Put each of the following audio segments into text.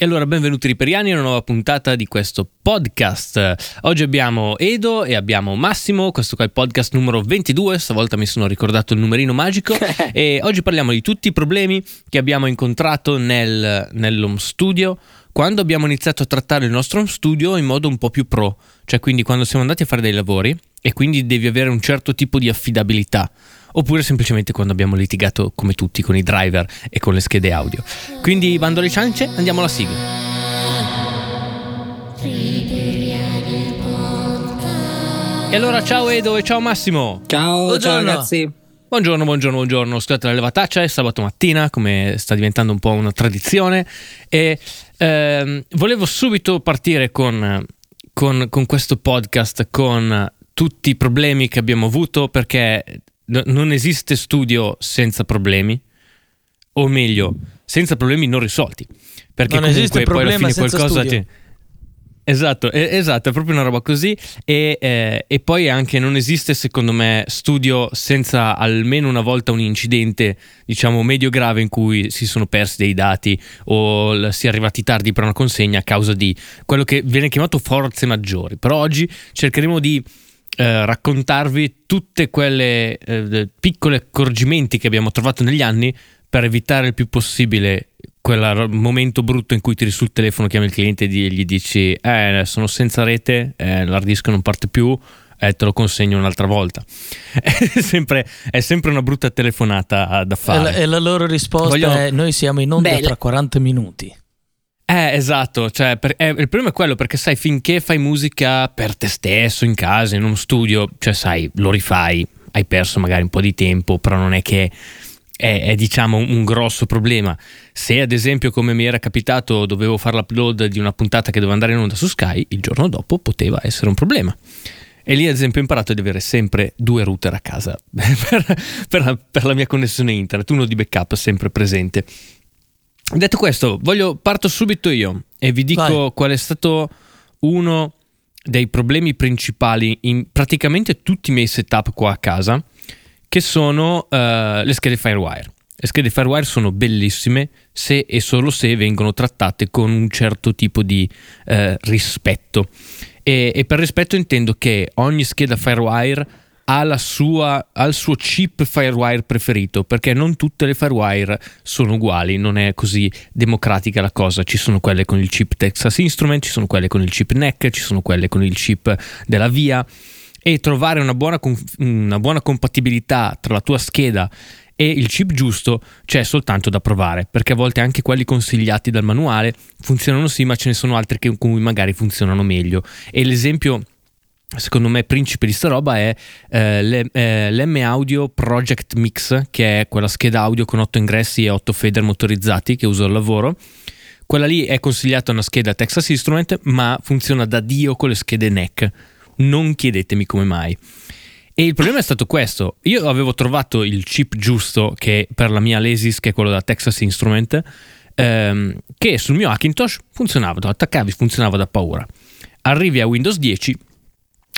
E allora benvenuti riperiani a una nuova puntata di questo podcast. Oggi abbiamo Edo e abbiamo Massimo, questo qua è il podcast numero 22, stavolta mi sono ricordato il numerino magico. E oggi parliamo di tutti i problemi che abbiamo incontrato nel, nell'home studio. Quando abbiamo iniziato a trattare il nostro home studio in modo un po' più pro, cioè quindi quando siamo andati a fare dei lavori e quindi devi avere un certo tipo di affidabilità oppure semplicemente quando abbiamo litigato come tutti con i driver e con le schede audio. Quindi bando alle ciance, andiamo alla sigla. E allora ciao Edo e ciao Massimo. Ciao, Buongiorno. ciao ragazzi. Buongiorno, buongiorno, buongiorno. Scusate la levataccia, è sabato mattina, come sta diventando un po' una tradizione. E ehm, volevo subito partire con, con- con questo podcast, con tutti i problemi che abbiamo avuto, perché non esiste studio senza problemi, o meglio, senza problemi non risolti. Perché Non comunque esiste poi alla fine qualcosa ti. Esatto, esatto, è proprio una roba così e, eh, e poi anche non esiste secondo me studio senza almeno una volta un incidente diciamo medio grave in cui si sono persi dei dati o si è arrivati tardi per una consegna a causa di quello che viene chiamato forze maggiori. Però oggi cercheremo di eh, raccontarvi tutte quelle eh, piccole accorgimenti che abbiamo trovato negli anni per evitare il più possibile quel momento brutto in cui tiri sul telefono, chiami il cliente e gli dici eh, sono senza rete, eh, l'hard disk non parte più, eh, te lo consegno un'altra volta. È sempre, è sempre una brutta telefonata da E fare. la, e la loro risposta Voglio- è: Noi siamo in onda Bella. tra 40 minuti. Eh, esatto, cioè, per- eh, il problema è quello perché sai, finché fai musica per te stesso, in casa, in uno studio, cioè sai, lo rifai, hai perso magari un po' di tempo, però non è che è, è, diciamo un, grosso problema. Se ad esempio come mi era capitato dovevo fare l'upload di una puntata che doveva andare in onda su Sky, il giorno dopo poteva essere un problema. E lì ad esempio ho imparato ad avere sempre due router a casa per, per la, per la mia connessione internet, uno di backup sempre presente. Detto questo, voglio, parto subito io e vi dico Vai. qual è stato uno dei problemi principali in praticamente tutti i miei setup qua a casa, che sono eh, le schede Firewire. Le schede Firewire sono bellissime se e solo se vengono trattate con un certo tipo di eh, rispetto. E, e per rispetto intendo che ogni scheda Firewire sua, ha il suo chip Firewire preferito, perché non tutte le Firewire sono uguali, non è così democratica la cosa. Ci sono quelle con il chip Texas Instrument, ci sono quelle con il chip NEC, ci sono quelle con il chip della VIA e trovare una buona, una buona compatibilità tra la tua scheda e il chip giusto c'è soltanto da provare, perché a volte anche quelli consigliati dal manuale funzionano sì, ma ce ne sono altri con cui magari funzionano meglio. E l'esempio secondo me principe di sta roba è eh, le- eh, l'M Audio Project Mix, che è quella scheda audio con 8 ingressi e 8 fader motorizzati che uso al lavoro. Quella lì è consigliata una scheda Texas Instrument, ma funziona da Dio con le schede NEC. Non chiedetemi come mai. E il problema è stato questo: io avevo trovato il chip giusto che per la mia Lesis, che è quello da Texas Instrument, ehm, che sul mio Hackintosh funzionava, lo attaccavi, funzionava da paura. Arrivi a Windows 10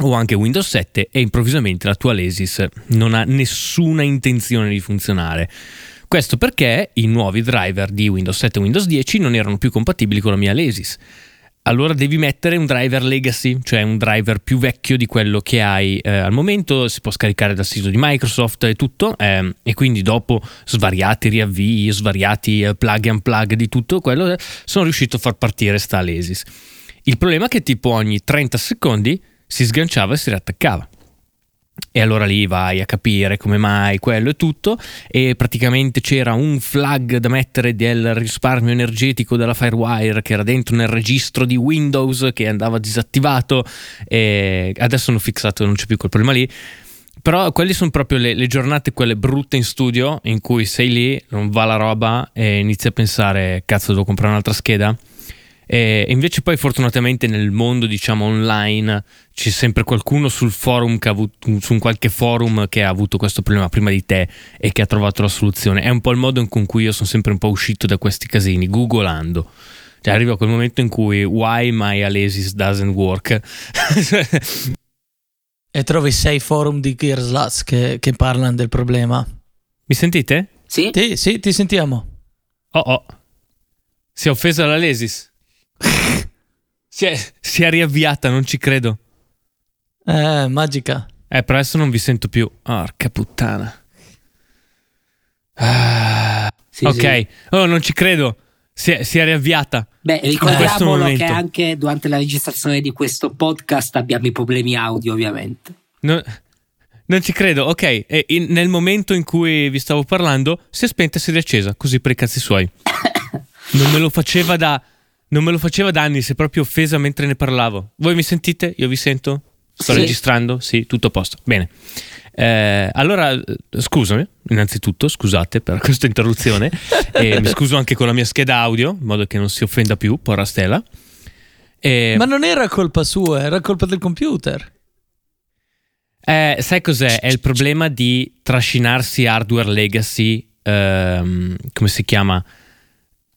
o anche Windows 7 e improvvisamente la tua Lesis non ha nessuna intenzione di funzionare. Questo perché i nuovi driver di Windows 7 e Windows 10 non erano più compatibili con la mia Lesis. Allora devi mettere un driver legacy, cioè un driver più vecchio di quello che hai eh, al momento, si può scaricare dal sito di Microsoft e tutto, ehm, e quindi dopo svariati riavvii, svariati eh, plug and plug di tutto quello, eh, sono riuscito a far partire sta Lesis. Il problema è che tipo ogni 30 secondi si sganciava e si riattaccava. E allora lì vai a capire come mai quello e tutto. E praticamente c'era un flag da mettere del risparmio energetico della Firewire che era dentro nel registro di Windows che andava disattivato. E adesso hanno fissato, non c'è più quel problema lì. Però quelle sono proprio le, le giornate, quelle brutte in studio, in cui sei lì, non va la roba e inizi a pensare, cazzo, devo comprare un'altra scheda. E invece poi fortunatamente nel mondo diciamo online c'è sempre qualcuno sul forum che ha avuto, su un qualche forum che ha avuto questo problema prima di te e che ha trovato la soluzione. È un po' il modo in cui io sono sempre un po' uscito da questi casini, googolando. Cioè arriva quel momento in cui why my Alesis doesn't work. E trovi sei forum di Gearslats che, che parlano del problema. Mi sentite? Sì? Sì, sì, ti sentiamo. Oh oh. Si è offesa l'Alesis. si, è, si è riavviata, non ci credo. Eh, magica. Eh, però adesso non vi sento più. Porca puttana. Ah, Sì, ok, sì. oh, non ci credo. Si è, si è riavviata. Beh, ricordiamolo che anche durante la registrazione di questo podcast abbiamo i problemi audio, ovviamente. No- non ci credo. Ok, e in- nel momento in cui vi stavo parlando, si è spenta e si è riaccesa, così per i cazzi suoi. Non me lo faceva da. Non me lo faceva da anni, si è proprio offesa mentre ne parlavo. Voi mi sentite? Io vi sento? Sto Sì. registrando? Sì, tutto a posto. Bene. Eh, allora, eh, scusami, innanzitutto, scusate per questa interruzione. e mi scuso anche con la mia scheda audio, in modo che non si offenda più, porra Stella. E- Ma non era colpa sua, era colpa del computer. Eh, sai cos'è? È il problema di trascinarsi hardware legacy, ehm, come si chiama?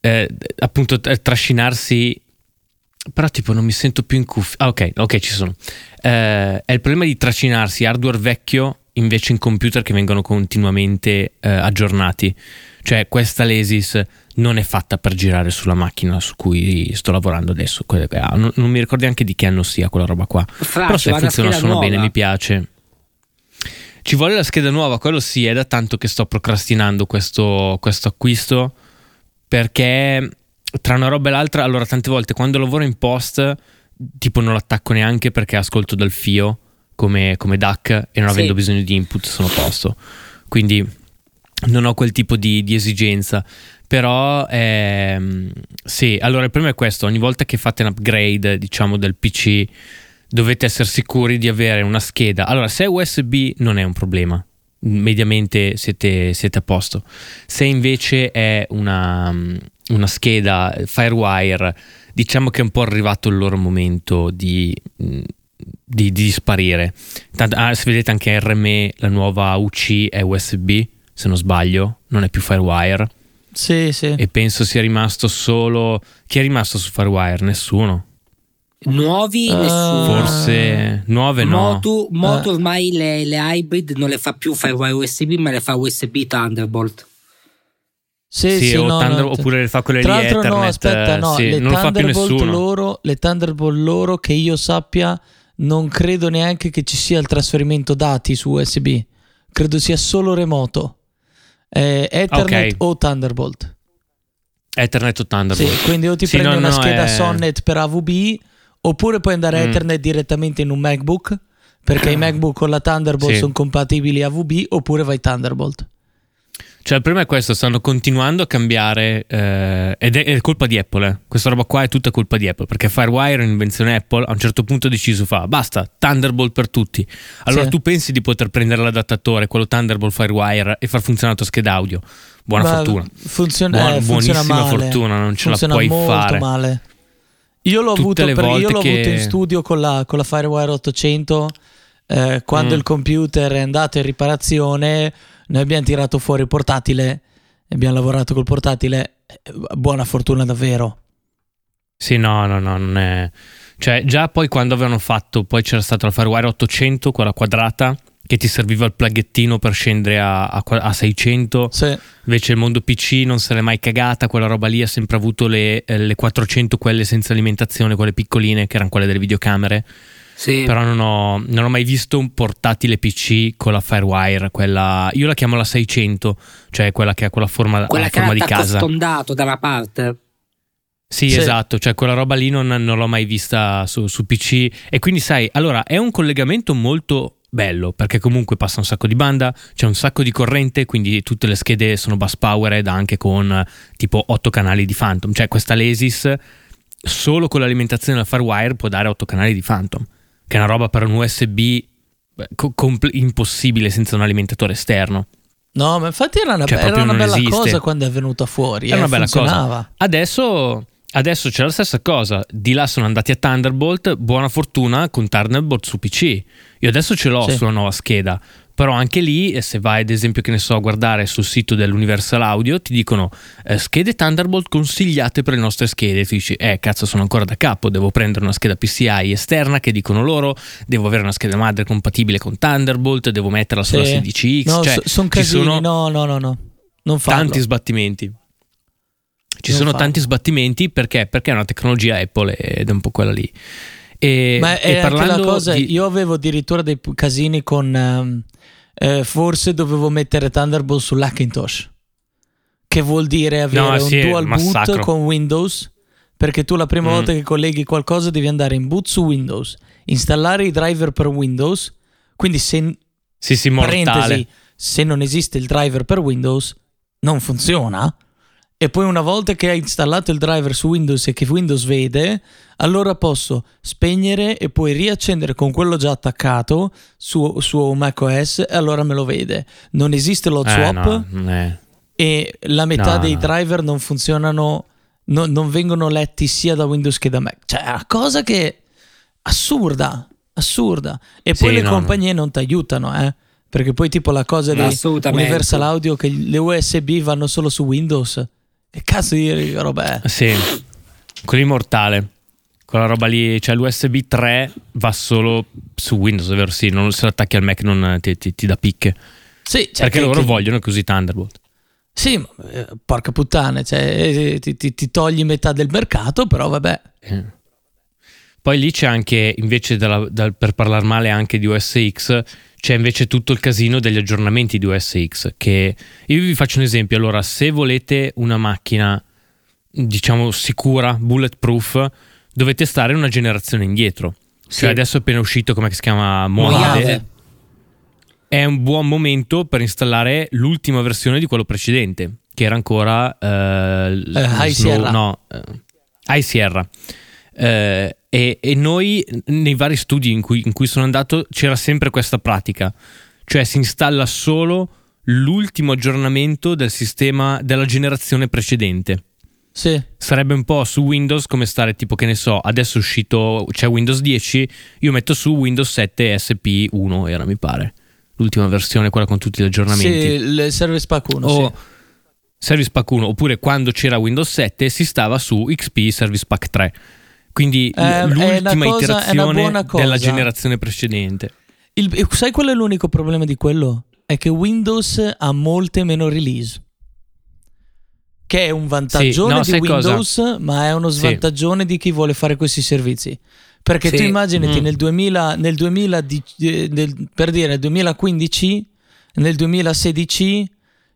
Eh, appunto, eh, trascinarsi. Però, tipo, non mi sento più in cuffia. Ah, ok, ok, ci sono. Eh, è il problema di trascinarsi hardware vecchio invece in computer che vengono continuamente eh, aggiornati. Cioè, questa Lesis non è fatta per girare sulla macchina su cui sto lavorando adesso. Ah, non, non mi ricordo neanche di che anno sia quella roba qua. Fra, Però se funziona suona bene, nuova. mi piace. Ci vuole la scheda nuova, quello sì, è da tanto che sto procrastinando questo, questo acquisto perché tra una roba e l'altra, allora tante volte quando lavoro in post, tipo non l'attacco neanche perché ascolto dal fio come, come DAC e non Sì. avendo bisogno di input sono a posto. Quindi non ho quel tipo di, di esigenza. Però ehm, sì, allora il problema è questo, ogni volta che fate un upgrade diciamo del PC dovete essere sicuri di avere una scheda. Allora se è USB non è un problema, mediamente siete, siete a posto. Se invece è una, una scheda Firewire, diciamo che è un po' arrivato il loro momento di... Di, di sparire. Tanto- ah, se vedete anche RME, la nuova UC è USB, se non sbaglio, non è più Firewire. Sì, sì. E penso sia rimasto solo. Chi è rimasto su Firewire? Nessuno. Nuovi, Ah. nessuno. Forse nuove no. Motu, Motu Eh. ormai le, le hybrid non le fa più Firewire USB, ma le fa USB Thunderbolt. Sì, Sì, sì, o no, Thunder- no, oppure le fa quelle Tra lì Ethernet. no, aspetta, eh, no, sì, le non lo fa più Thunderbolt loro, le Thunderbolt loro che io sappia, non credo neanche che ci sia il trasferimento dati su USB. Credo sia solo remoto. Eh, Ethernet Ok. o Thunderbolt. Ethernet o Sì, Thunderbolt. quindi o ti Sì, prendi no, una no, scheda è- Sonnet per AVB oppure puoi andare a Mm. Ethernet direttamente in un MacBook perché i MacBook con la Thunderbolt Sì. sono compatibili AVB oppure vai Thunderbolt. Cioè, il problema è questo: stanno continuando a cambiare. eh, ed è, è colpa di Apple. eh. Questa roba qua è tutta colpa di Apple. Perché Firewire, un'invenzione Apple, a un certo punto ha deciso: fa basta, Thunderbolt per tutti. Allora Sì. tu pensi di poter prendere l'adattatore, quello Thunderbolt Firewire, e far funzionare la tua scheda audio? Buona Ma fortuna. Funziona, Buona- eh, funziona buonissima male. fortuna, non ce la funziona puoi molto fare. male. Io l'ho, avuto, io l'ho che- avuto in studio con la, con la Firewire 800 eh, quando Mm. il computer è andato in riparazione noi abbiamo tirato fuori il portatile abbiamo lavorato col portatile eh, buona fortuna davvero Sì, no, no, no, non è. Cioè, già poi quando avevano fatto, poi c'era stata la Firewire 800, quella quadrata, che ti serviva il plaghettino per scendere a, a a 600. Sì. Invece il mondo PC non se l'è mai cagata, quella roba lì ha sempre avuto le, eh, le 400, quelle senza alimentazione, quelle piccoline, che erano quelle delle videocamere. Sì. Però non ho, non ho mai visto un portatile PC con la Firewire, quella... Io la chiamo la 600, cioè quella che ha quella forma, Quella forma di casa. stondato da una parte. Sì, Sì. esatto, cioè quella roba lì non, non l'ho mai vista su, su PC e quindi sai, allora è un collegamento molto bello perché comunque passa un sacco di banda, c'è un sacco di corrente, quindi tutte le schede sono bus powered anche con tipo 8 canali di Phantom, cioè questa Lesis solo con l'alimentazione della Firewire può dare 8 canali di Phantom, che è una roba per un USB co- compl- impossibile senza un alimentatore esterno. no ma infatti era una, Cioè, era proprio una bella esiste. cosa quando è venuta fuori È eh, una bella funzionava. cosa. Adesso, adesso c'è la stessa cosa. Di là sono andati a Thunderbolt. Buona fortuna con Thunderbolt su PC. Io adesso ce l'ho Sì. sulla nuova scheda. Però anche lì, eh, se vai ad esempio, che ne so, a guardare sul sito dell'Universal Audio, ti dicono eh, schede Thunderbolt consigliate per le nostre schede. Tu dici, eh, cazzo, sono ancora da capo. Devo prendere una scheda PCI esterna che dicono loro. Devo avere una scheda madre compatibile con Thunderbolt. Devo metterla sulla Sì. 16X. no, cioè, so- sono casini sono no no no no non farlo tanti sbattimenti. Ci Non sono farlo. tanti sbattimenti perché? Perché è una tecnologia Apple ed è un po' quella lì. E, Ma è e parlando cosa, di- io avevo addirittura dei casini con... ehm, eh, forse dovevo mettere Thunderbolt sull'Hackintosh, che vuol dire avere No, un sì, dual boot con Windows, perché tu la prima Mm. volta che colleghi qualcosa devi andare in boot su Windows, installare i driver per Windows, quindi se, Sì, sì, se non esiste il driver per Windows, non funziona. E poi una volta che hai installato il driver su Windows e che Windows vede, allora posso spegnere e poi riaccendere con quello già attaccato su, su macOS e allora me lo vede. Non esiste lo Eh, swap no, non è- e la metà No, dei no. driver non funzionano, no- non vengono letti sia da Windows che da Mac. Cioè, è una cosa che assurda, assurda. E poi Sì, le no, compagnie non ti aiutano, eh. Perché poi tipo la cosa di. Universal Audio che le USB vanno solo su Windows. Che cazzo di roba è? Sì, quell'immortale. Quella roba lì, cioè l'USB 3 va solo su Windows, è vero? Sì, non se lo attacchi al Mac non ti, ti- ti dà picche. Sì, cioè, perché che- loro che- vogliono così Thunderbolt. Sì, ma, eh, porca puttana, cioè, eh, ti, ti- ti togli metà del mercato, però vabbè. Eh. Poi lì c'è anche, invece, della- dal- per parlare male anche di OS X, c'è invece tutto il casino degli aggiornamenti di OS X. Che io vi faccio un esempio. Allora, se volete una macchina, diciamo, sicura, bulletproof, dovete stare una generazione indietro. Sì. Cioè, adesso è appena uscito, come si chiama? Mojave. Mojave. È un buon momento per installare l'ultima versione di quello precedente, che era ancora l- Eh, High Snow- Sierra. No, eh, High Sierra. Eh, e, e noi nei vari studi in cui, in cui sono andato c'era sempre questa pratica, cioè si installa solo l'ultimo aggiornamento del sistema della generazione precedente. Sì. Sarebbe un po' su Windows come stare tipo che ne so, adesso è uscito, c'è Windows 10, io metto su Windows 7 SP1 era mi pare, l'ultima versione, quella con tutti gli aggiornamenti. Sì, il Service Pack 1, o sì. Service Pack 1 oppure quando c'era Windows 7 si stava su XP Service Pack 3 quindi Eh, l'ultima cosa- iterazione della generazione precedente Il- sai qual è l'unico problema di quello? È che Windows ha molte meno release. Che è un vantaggio no, di sai cosa? Windows, ma è uno Sì. svantaggione di chi vuole fare questi servizi. Perché Sì. tu immaginati Mm. nel 2000, nel 2010, eh, nel- per dire nel 2015, nel 2016,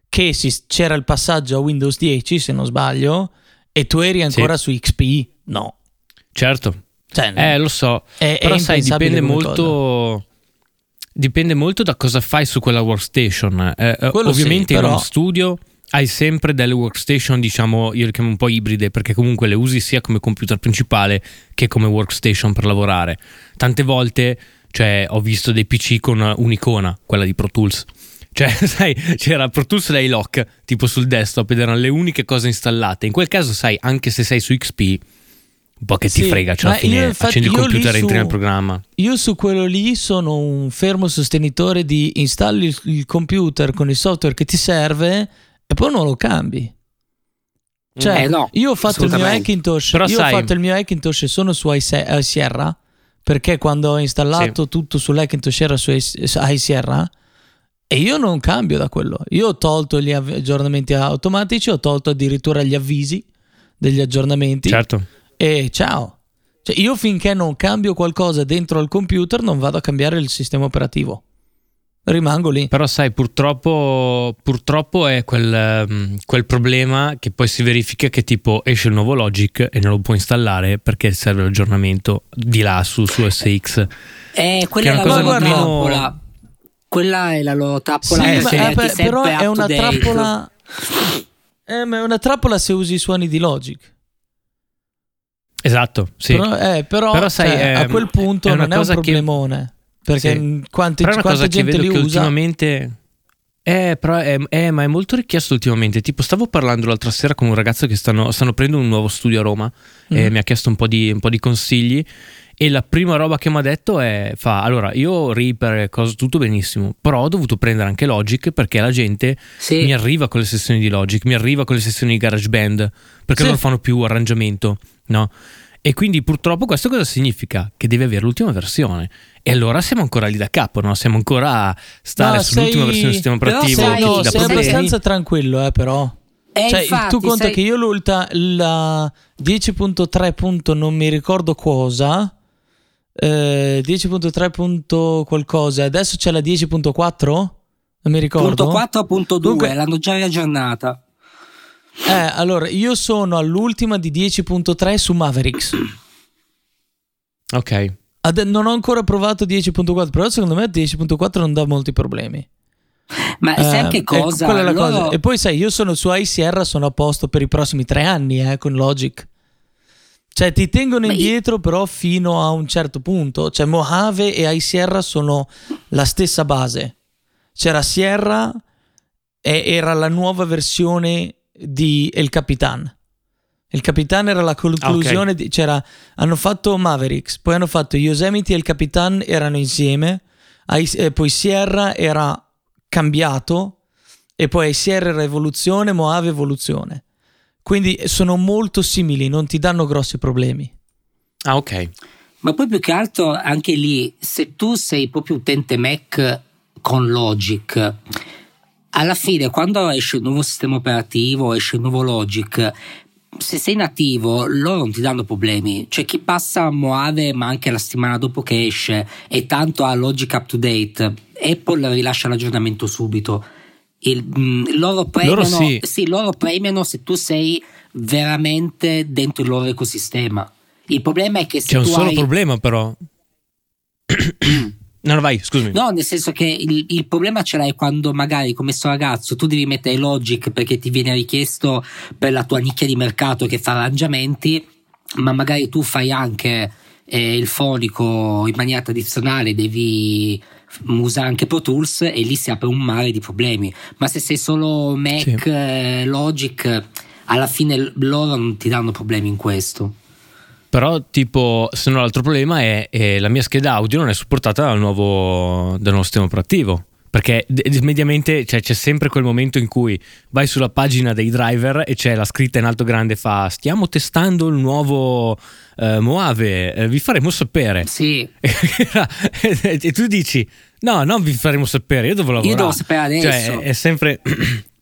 che si- c'era il passaggio a Windows 10, se non sbaglio, e tu eri ancora su XP. No. Certo. Cioè, eh lo so. è, è però sai impensabile dipende come cosa. molto dipende molto da cosa fai su quella workstation. Eh, eh, Quello sì, ovviamente in però- uno studio hai sempre delle workstation diciamo io le chiamo un po' ibride perché comunque le usi sia come computer principale che come workstation per lavorare. Tante volte cioè ho visto dei PC con un'icona quella di Pro Tools. Cioè sai c'era Pro Tools e lock tipo sul desktop ed erano le uniche cose installate. In quel caso sai anche se sei su XP un po' che ti Sì, frega cioè alla fine infatti- accendi il computer e entri nel programma Io su quello lì sono un fermo sostenitore di installi il, il computer con il software che ti serve e poi non lo cambi. Cioè, Eh, no, io ho fatto il mio. Hackintosh, Però io sai- ho fatto il mio Hackintosh e sono su High Sierra perché quando ho installato tutto sull'Hackintosh era su High Sierra e io non cambio da quello. Io ho tolto gli aggiornamenti automatici, ho tolto addirittura gli avvisi degli aggiornamenti certo e ciao. Cioè, io finché non cambio qualcosa dentro al computer non vado a cambiare il sistema operativo. Rimango lì. Però sai, purtroppo, purtroppo è quel, ehm, quel problema che poi si verifica che tipo esce il nuovo Logic e non lo puoi installare perché serve l'aggiornamento di là su, su SX. Eh, quella è è la una cosa loro meno- trappola. Quella è la loro trappola. Sì, sì. eh, però è una date. trappola. Eh, ma è una trappola se usi i suoni di Logic. Esatto, sì. Però, eh, però, Però sai, cioè, a ehm, quel punto è non è un cosa che- problemone. Perché Sì. quanti, Però è una quanta cosa che gente vedo li che usa. ultimamente... Eh, però è, eh, ma è molto richiesto ultimamente. Tipo, stavo parlando l'altra sera con un ragazzo che stanno, stanno prendendo un nuovo studio a Roma e Mhm. mi ha chiesto un po' di, un po' di consigli. E la prima roba che mi ha detto è: fa, allora, io Reaper e cose tutto benissimo, però ho dovuto prendere anche Logic perché la gente Sì. mi arriva con le sessioni di Logic, mi arriva con le sessioni di GarageBand perché Sì. non fanno più arrangiamento, no? E quindi purtroppo questo cosa significa? Che devi avere l'ultima versione. E allora siamo ancora lì da capo, no? Siamo ancora a stare No, sull'ultima sei- versione del sistema però operativo sai- che no, sei problemi. abbastanza tranquillo, eh, però. E Cioè, infatti, tu conta sai- che io l'ulta, la 10.3. punto non mi ricordo cosa. eh, 10.3. punto qualcosa. Adesso c'è la 10.4? Non mi ricordo. Punto 4.2 Comunque- l'hanno già riaggiornata. Eh, allora, io sono all'ultima di 10.3 su Mavericks. Ok. Ade- non ho ancora provato 10.4, però secondo me 10.4 non dà molti problemi. Ma sai Eh, che ecco, cosa? quella è la Loro- cosa. E poi sai, io sono su iSierra, sono a posto per i prossimi tre anni eh, con Logic. Cioè, ti tengono Ma io- indietro, però fino a un certo punto. Cioè, Mojave e iSierra sono la stessa base. C'era Sierra e era la nuova versione di El Capitan. Il Capitan era la conclusione. di- c'era, hanno fatto Mavericks, poi hanno fatto Yosemite e il Capitan erano insieme. Eh, poi Sierra era cambiato e poi Sierra era evoluzione, Mojave evoluzione. Quindi sono molto simili, non ti danno grossi problemi. Ah, ok. Ma poi più che altro anche lì, se tu sei proprio utente Mac con Logic, alla fine quando esce il nuovo sistema operativo, esce il nuovo Logic, se sei nativo loro non ti danno problemi. Cioè chi passa a Mojave ma anche la settimana dopo che esce e tanto ha Logic up to date, Apple rilascia l'aggiornamento subito. Il- mm, loro, premiano, sì. loro premiano se tu sei veramente dentro il loro ecosistema. Il problema è che se C'è un solo hai... problema, però. no, no, vai, scusami. No, nel senso che il, il problema ce l'hai quando magari come sto ragazzo tu devi mettere Logic perché ti viene richiesto per la tua nicchia di mercato che fa arrangiamenti, ma magari tu fai anche eh, il fonico in maniera tradizionale, devi usare anche Pro Tools e lì si apre un mare di problemi. Ma se sei solo Mac, Sì. eh, Logic, alla fine loro non ti danno problemi in questo. Però, tipo, se no, l'altro problema è, è la mia scheda audio non è supportata dal nuovo, dal nuovo sistema operativo. Perché mediamente cioè, c'è sempre quel momento in cui vai sulla pagina dei driver e c'è la scritta in alto grande fa stiamo testando il nuovo eh, Moave, eh, vi faremo sapere. Sì, e tu dici no, non vi faremo sapere, io devo lavorare. io devo sapere adesso. Cioè, è sempre.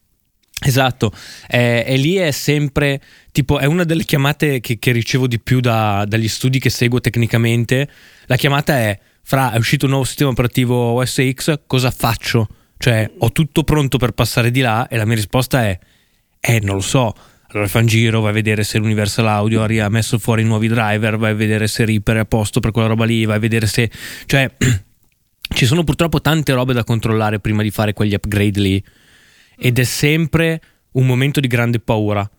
esatto, è, e lì è sempre. Tipo, è una delle chiamate che, che ricevo di più da- dagli studi che seguo tecnicamente. La chiamata è: Fra, è uscito un nuovo sistema operativo OS X, cosa faccio? Cioè, ho tutto pronto per passare di là, e la mia risposta è: Eh, non lo so. Allora fai un giro, vai a vedere se l'Universal Audio ha messo fuori i nuovi driver, vai a vedere se Reaper è a posto per quella roba lì, vai a vedere se. Cioè. Ci sono purtroppo tante robe da controllare prima di fare quegli upgrade lì ed è sempre un momento di grande paura.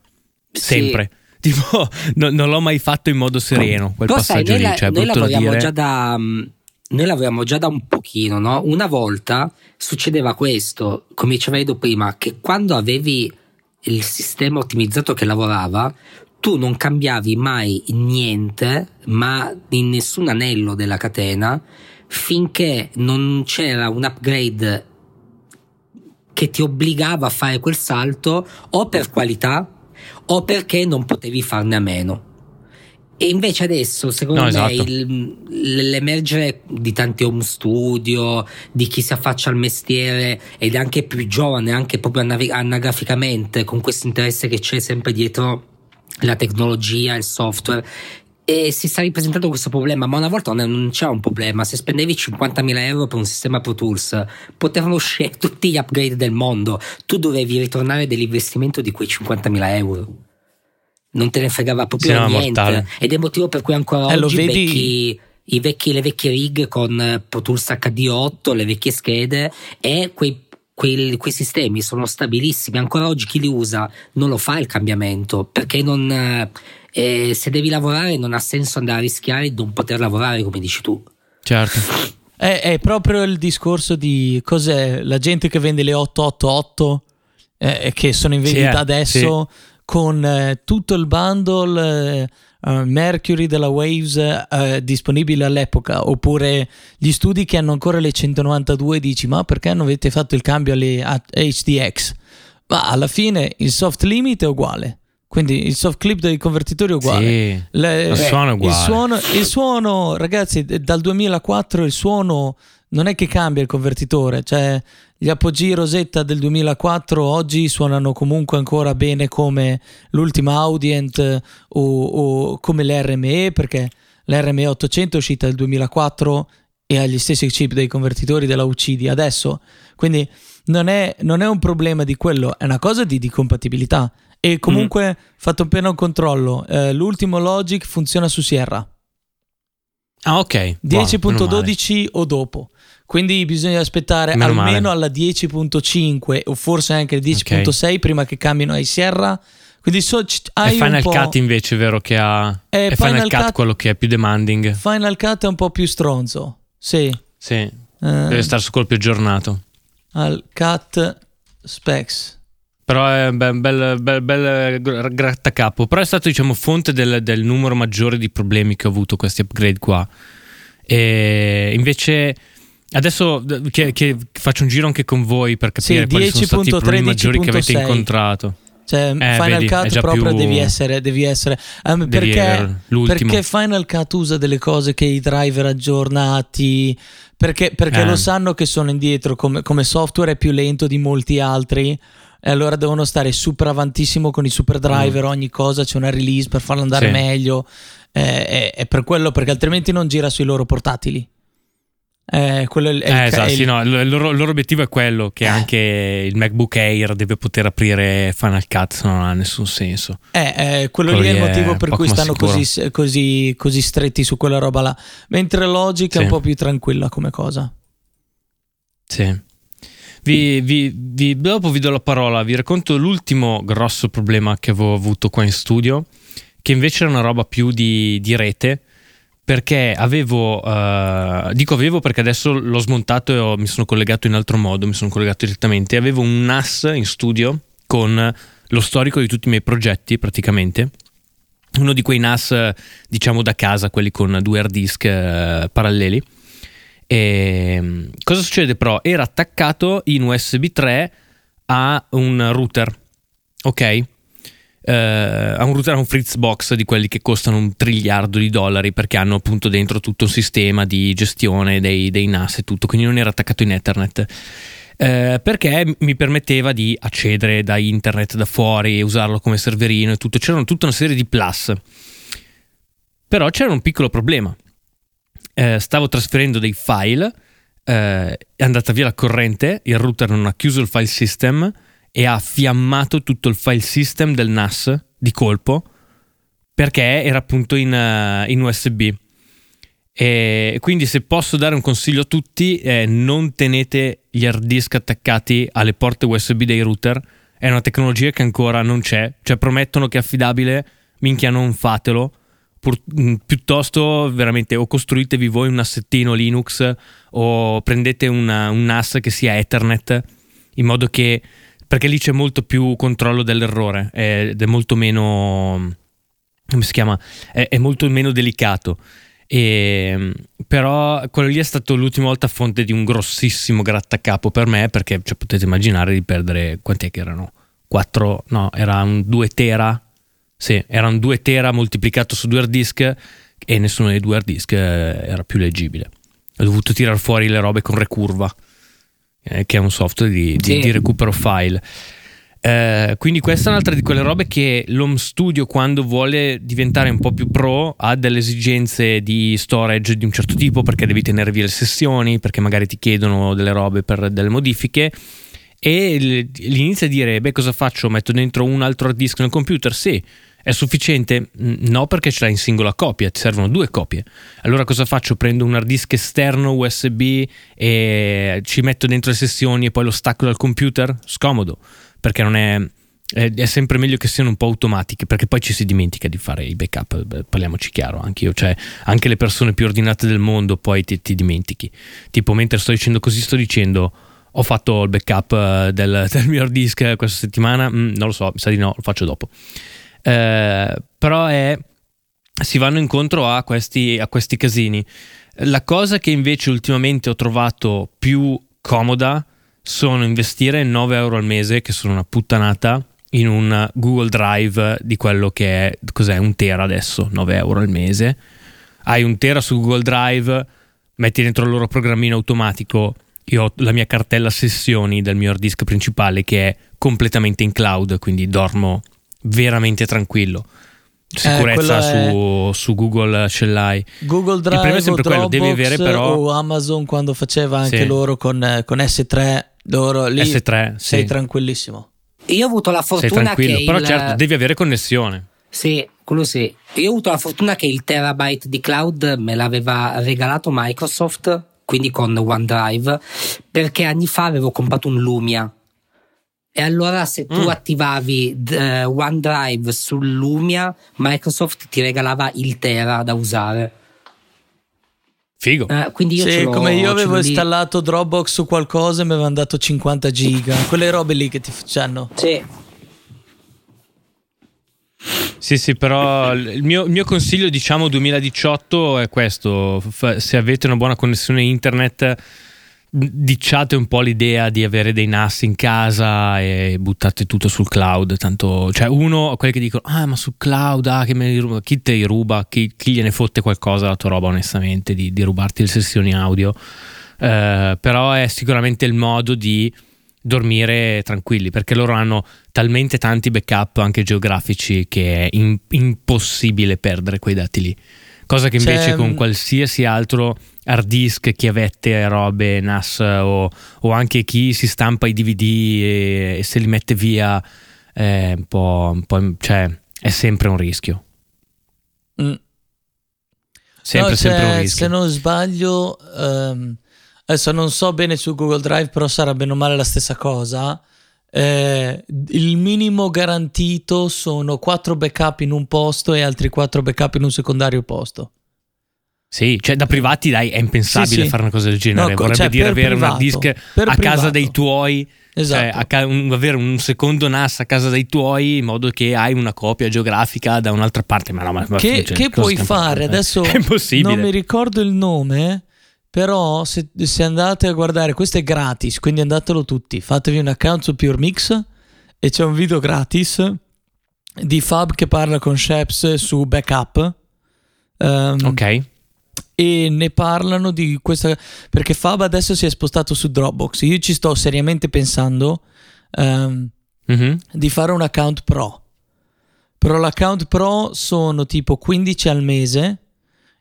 Sì. Sempre. Tipo, no- non l'ho mai fatto in modo sereno quel sai, passaggio noi, lì. Cioè, noi lavoriamo dire. già da. mm, Noi lavoriamo già da un pochino, no? Una volta succedeva questo, come dicevo prima, che quando avevi il sistema ottimizzato che lavorava, tu non cambiavi mai niente, ma in nessun anello della catena, finché non c'era un upgrade che ti obbligava a fare quel salto o per qualità o perché non potevi farne a meno. E invece adesso, secondo No, me, esatto. il- l'emergere di tanti home studio, di chi si affaccia al mestiere ed è anche più giovane, anche proprio anagraficamente, con questo interesse che c'è sempre dietro la tecnologia, il software. E si sta ripresentando questo problema, ma una volta non c'era un problema. Se spendevi 50.000 euro per un sistema Pro Tools, potevano uscire tutti gli upgrade del mondo. Tu dovevi ritornare dell'investimento di quei 50.000 euro. Non te ne fregava proprio niente. mortale. Ed è il motivo per cui ancora Eh, oggi vedi- becchi i vecchi- le vecchie rig con eh, Pro Tools HD8, le vecchie schede e quei, quei- quei sistemi sono stabilissimi. Ancora oggi chi li usa non lo fa il cambiamento perché non, eh, se devi lavorare non ha senso andare a rischiare di non poter lavorare come dici tu. Certo. È, è proprio il discorso di cos'è la gente che vende le 888 eh, che sono in Sì, vendita eh, adesso con eh, tutto il bundle eh, eh, Mercury della Waves eh, disponibile all'epoca oppure gli studi che hanno ancora le 192 dici ma perché non avete fatto il cambio alle HDX ma alla fine il soft limit è uguale quindi il soft clip dei convertitori è uguale Sì. le- Il suono è il uguale. suono, il suono, ragazzi, dal 2004 il suono non è che cambia il convertitore, cioè gli Apogee Rosetta del 2004 oggi suonano comunque ancora bene come l'ultima Audient o, o come l'RME perché l'RME 800 è uscita nel 2004 e ha gli stessi chip dei convertitori della UC di adesso. Quindi non è, non è, un problema di quello, è una cosa di, di compatibilità. E comunque, mm. fatto appena un controllo, eh, l'ultimo Logic funziona su Sierra. Ah, ok. 10.12 wow, o dopo. Quindi bisogna aspettare meno almeno male. alla 10.5 o forse anche il 10.6 okay. prima che cambino ai Sierra. Quindi so, hai è Final Cut invece, vero che ha... È, è Final, Final Cut, Cut quello che è più demanding. Final Cut è un po' più stronzo. Sì. Sì. Eh, Deve stare su colpo aggiornato. Al Cut Specs. Però è un bel, bel, bel, bel, grattacapo. Però è stato, diciamo, fonte del, del, numero maggiore di problemi che ho avuto questi upgrade qua. E invece. Adesso che, che faccio un giro anche con voi per capire sì, quali sono stati i problemi maggiori che avete incontrato. Cioè, eh, Final vedi, Cut proprio più... devi essere, devi essere um, devi perché, perché, Final Cut usa delle cose che i driver aggiornati, perché, perché eh. lo sanno che sono indietro come, come software è più lento di molti altri e allora devono stare super avantissimo con i super driver, mm. ogni cosa c'è una release per farlo andare sì. meglio. Eh, è, è, per quello, perché altrimenti non gira sui loro portatili. Eh, quello è, eh, esatto, sì, no, il, loro, il, loro, obiettivo è quello che eh. anche il MacBook Air deve poter aprire Final Cut, non ha nessun senso. Eh, eh quello, quello, lì è il motivo per cui stanno così, così, così, stretti su quella roba là. Mentre Logic sì. è un po' più tranquilla come cosa. Sì. Vi, vi, vi, dopo vi do la parola, vi racconto l'ultimo grosso problema che avevo avuto qua in studio, che invece era una roba più di, di rete, perché avevo, uh, dico avevo perché adesso l'ho smontato e ho, mi sono collegato in altro modo, mi sono collegato direttamente, avevo un NAS in studio con lo storico di tutti i miei progetti praticamente. Uno di quei NAS diciamo da casa, quelli con due hard disk uh, paralleli e, ehm, cosa succede però? Era attaccato in USB 3 a un router, ok? Uh, a un router, a un Fritzbox di quelli che costano un triliardo di dollari perché hanno appunto dentro tutto un sistema di gestione dei, dei NAS e tutto, quindi non era attaccato in Ethernet. Uh, perché mi permetteva di accedere da internet da fuori e usarlo come serverino e tutto, c'erano tutta una serie di plus. Però c'era un piccolo problema eh, stavo trasferendo dei file, eh, è andata via la corrente, il router non ha chiuso il file system e ha fiammato tutto il file system del NAS di colpo perché era appunto in, uh, in USB. E quindi se posso dare un consiglio a tutti, eh, non tenete gli hard disk attaccati alle porte USB dei router, è una tecnologia che ancora non c'è, cioè promettono che è affidabile, minchia non fatelo, Pur, mm, piuttosto veramente o costruitevi voi un assettino Linux o prendete una, un NAS che sia Ethernet in modo che perché lì c'è molto più controllo dell'errore ed è molto meno come si chiama? È, è molto meno delicato. E, però quello lì è stato l'ultima volta fonte di un grossissimo grattacapo per me perché cioè, potete immaginare di perdere quanti che erano? 4 no era un 2 tera sì, erano due tera moltiplicato su due hard disk e nessuno dei due hard disk eh, era più leggibile. Ho dovuto tirare fuori le robe con Recurva, eh, che è un software di, di, sì. di recupero file. Eh, quindi questa è un'altra di quelle robe che l'home studio quando vuole diventare un po' più pro ha delle esigenze di storage di un certo tipo perché devi tenere via le sessioni, perché magari ti chiedono delle robe per delle modifiche e l'inizia a dire beh cosa faccio? Metto dentro un altro hard disk nel computer? Sì è sufficiente? No, perché ce l'hai in singola copia, ti servono due copie. Allora cosa faccio? Prendo un hard disk esterno USB e ci metto dentro le sessioni e poi lo stacco dal computer? Scomodo, perché non è, è, sempre meglio che siano un po' automatiche, perché poi ci si dimentica di fare i backup, parliamoci chiaro, anche io, cioè anche le persone più ordinate del mondo poi ti, ti dimentichi. Tipo, mentre sto dicendo così, sto dicendo ho fatto il backup eh, del, del mio hard disk questa settimana, mm, non lo so, mi sa di no, lo faccio dopo. Eh, però è, si vanno incontro a questi, a questi casini. La cosa che invece ultimamente ho trovato più comoda sono investire 9 euro al mese, che sono una puttanata, in un Google Drive di quello che è, cos'è, un tera adesso, 9 euro al mese. Hai un tera su Google Drive, metti dentro il loro programmino automatico io ho la mia cartella sessioni del mio hard disk principale che è completamente in cloud, quindi dormo veramente tranquillo. Sicurezza Eh, su, su Google ce l'hai. Google Drive problema è sempre o quello, devi avere però- o Amazon quando faceva anche Sì. loro con, eh, con S3, loro lì S3, sei sì. tranquillissimo. Io ho avuto la Sei fortuna tranquillo, che però il, certo devi avere connessione. Sì, quello sì. Io ho avuto la fortuna che il terabyte di cloud me l'aveva regalato Microsoft, quindi con OneDrive, perché anni fa avevo comprato un Lumia. E allora se tu Mm. attivavi eh, OneDrive sul Lumia, Microsoft ti regalava il tera da usare. Figo. Eh, quindi io Sì, come io avevo installato Dropbox su qualcosa e mi avevano dato 50 giga, quelle robe lì che ti facciano. Sì. Sì, sì, però il mio, il mio consiglio, diciamo, 2018 è questo. F- se avete una buona connessione internet, diciate un po' l'idea di avere dei NAS in casa e buttate tutto sul cloud. Tanto, cioè, uno, quelli che dicono, ah, ma sul cloud, ah, che me li ruba. Chi te li ruba? Chi, chi gliene fotte qualcosa la tua roba, onestamente, di, di rubarti le sessioni audio? Eh, però è sicuramente il modo di dormire tranquilli perché loro hanno talmente tanti backup anche geografici che è in- impossibile perdere quei dati lì. Cosa che invece C'è- con qualsiasi altro hard disk, chiavette, robe, NAS o, o anche chi si stampa i DVD e, e se li mette via è un po', un po'- cioè è sempre un rischio. Mm. Sempre, No, sempre un rischio. Se non sbaglio, ehm, adesso non so bene su Google Drive, però sarà bene o male la stessa cosa. Eh, il minimo garantito sono 4 backup in un posto e altri 4 backup in un secondario posto. Sì, cioè da privati dai, è impensabile Sì, sì. fare una cosa del genere. No, Vorrebbe cioè, dire avere privato. disk Per a casa privato. dei tuoi, Esatto. cioè ca- un- avere un secondo NAS a casa dei tuoi in modo che hai una copia geografica da un'altra parte. Ma no, ma, ma- che, cioè, che puoi fare adesso impossibile. non mi ricordo il nome però se, se andate a guardare questo è gratis quindi andatelo tutti fatevi un account su Pure Mix e c'è un video gratis di Fab che parla con Sheps su backup Ehm, Ok, e ne parlano di questa perché Fab adesso si è spostato su Dropbox io ci sto seriamente pensando ehm, Mhm. di fare un account pro. Però l'account pro sono tipo 15 al mese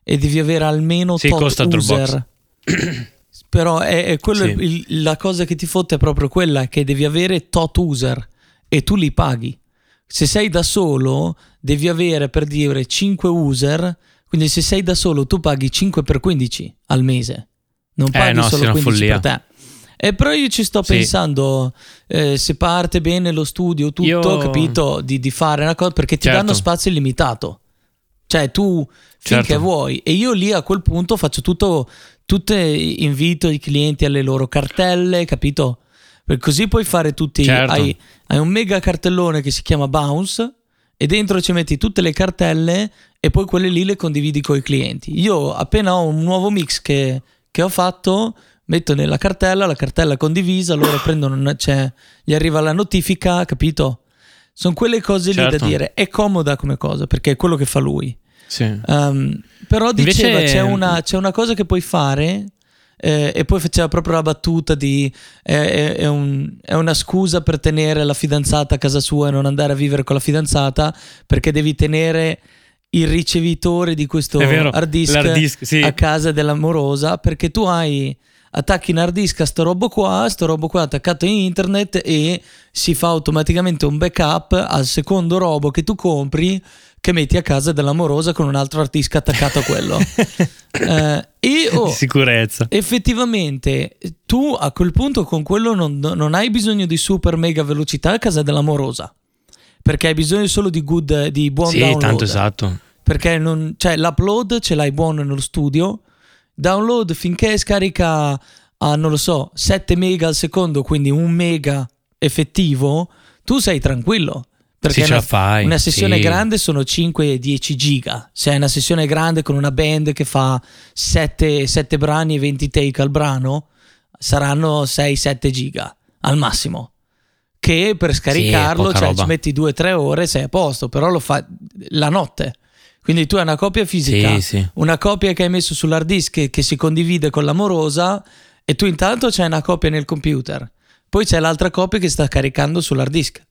e devi avere almeno Sì, tot costa user. Però è, è quello Sì. il- la cosa che ti fotte è proprio quella che devi avere tot user e tu li paghi. Se sei da solo devi avere per dire 5 user, quindi se sei da solo tu paghi 5 per 15 al mese. Non Eh, paghi no, sì, solo è una 15 follia. per te. E però io ci sto Sì. pensando, eh, se parte bene lo studio, tutto, Io- capito, di, di fare una cosa, perché ti Certo. danno spazio illimitato. Cioè tu finché Certo. vuoi. E io lì a quel punto faccio tutto, tutte, invito i clienti alle loro cartelle, capito? Per così puoi fare tutti, Certo. hai, hai un mega cartellone che si chiama Bounce e dentro ci metti tutte le cartelle e poi quelle lì le condividi con i clienti. Io appena ho un nuovo mix che, che ho fatto, metto nella cartella, la cartella è condivisa, loro prendono, una- cioè, gli arriva la notifica, capito? Sono quelle cose lì da Certo. dire. È comoda come cosa perché è quello che fa lui. Sì. Um, però Invece- diceva c'è, una, c'è una cosa che puoi fare eh, e poi faceva proprio la battuta di è, è- un- è una scusa per tenere la fidanzata a casa sua e non andare a vivere con la fidanzata perché devi tenere il ricevitore di questo vero, hard disk, disk, sì. a casa dell'amorosa perché tu hai attacchi in hard disk a sto robo qua, sto robo qua attaccato in internet e si fa automaticamente un backup al secondo robo che tu compri che metti a casa dell'amorosa con un altro disk attaccato a quello. Eh, e oh, sicurezza. effettivamente tu a quel punto con quello non, non hai bisogno di super mega velocità a casa dell'amorosa perché hai bisogno solo di good di buon Sì, download tanto esatto. perché non, cioè, l'upload ce l'hai buono nello studio, download finché scarica a non lo so 7 mega al secondo, quindi un mega effettivo, tu sei tranquillo. Perché Sì, ce la una, fai, una sessione sì. grande sono 5-10 giga. Se hai una sessione grande con una band che fa 7, 7 brani e 20 take al brano, saranno 6-7 giga al massimo. Che per scaricarlo poca cioè, ci metti 2-3 ore sei a posto, però lo fa la notte. Quindi tu hai una copia fisica, Sì, sì. una copia che hai messo sull'hard disk che, che si condivide con l'amorosa e tu intanto c'hai una copia nel computer, poi c'è l'altra copia che sta caricando sull'hard disk.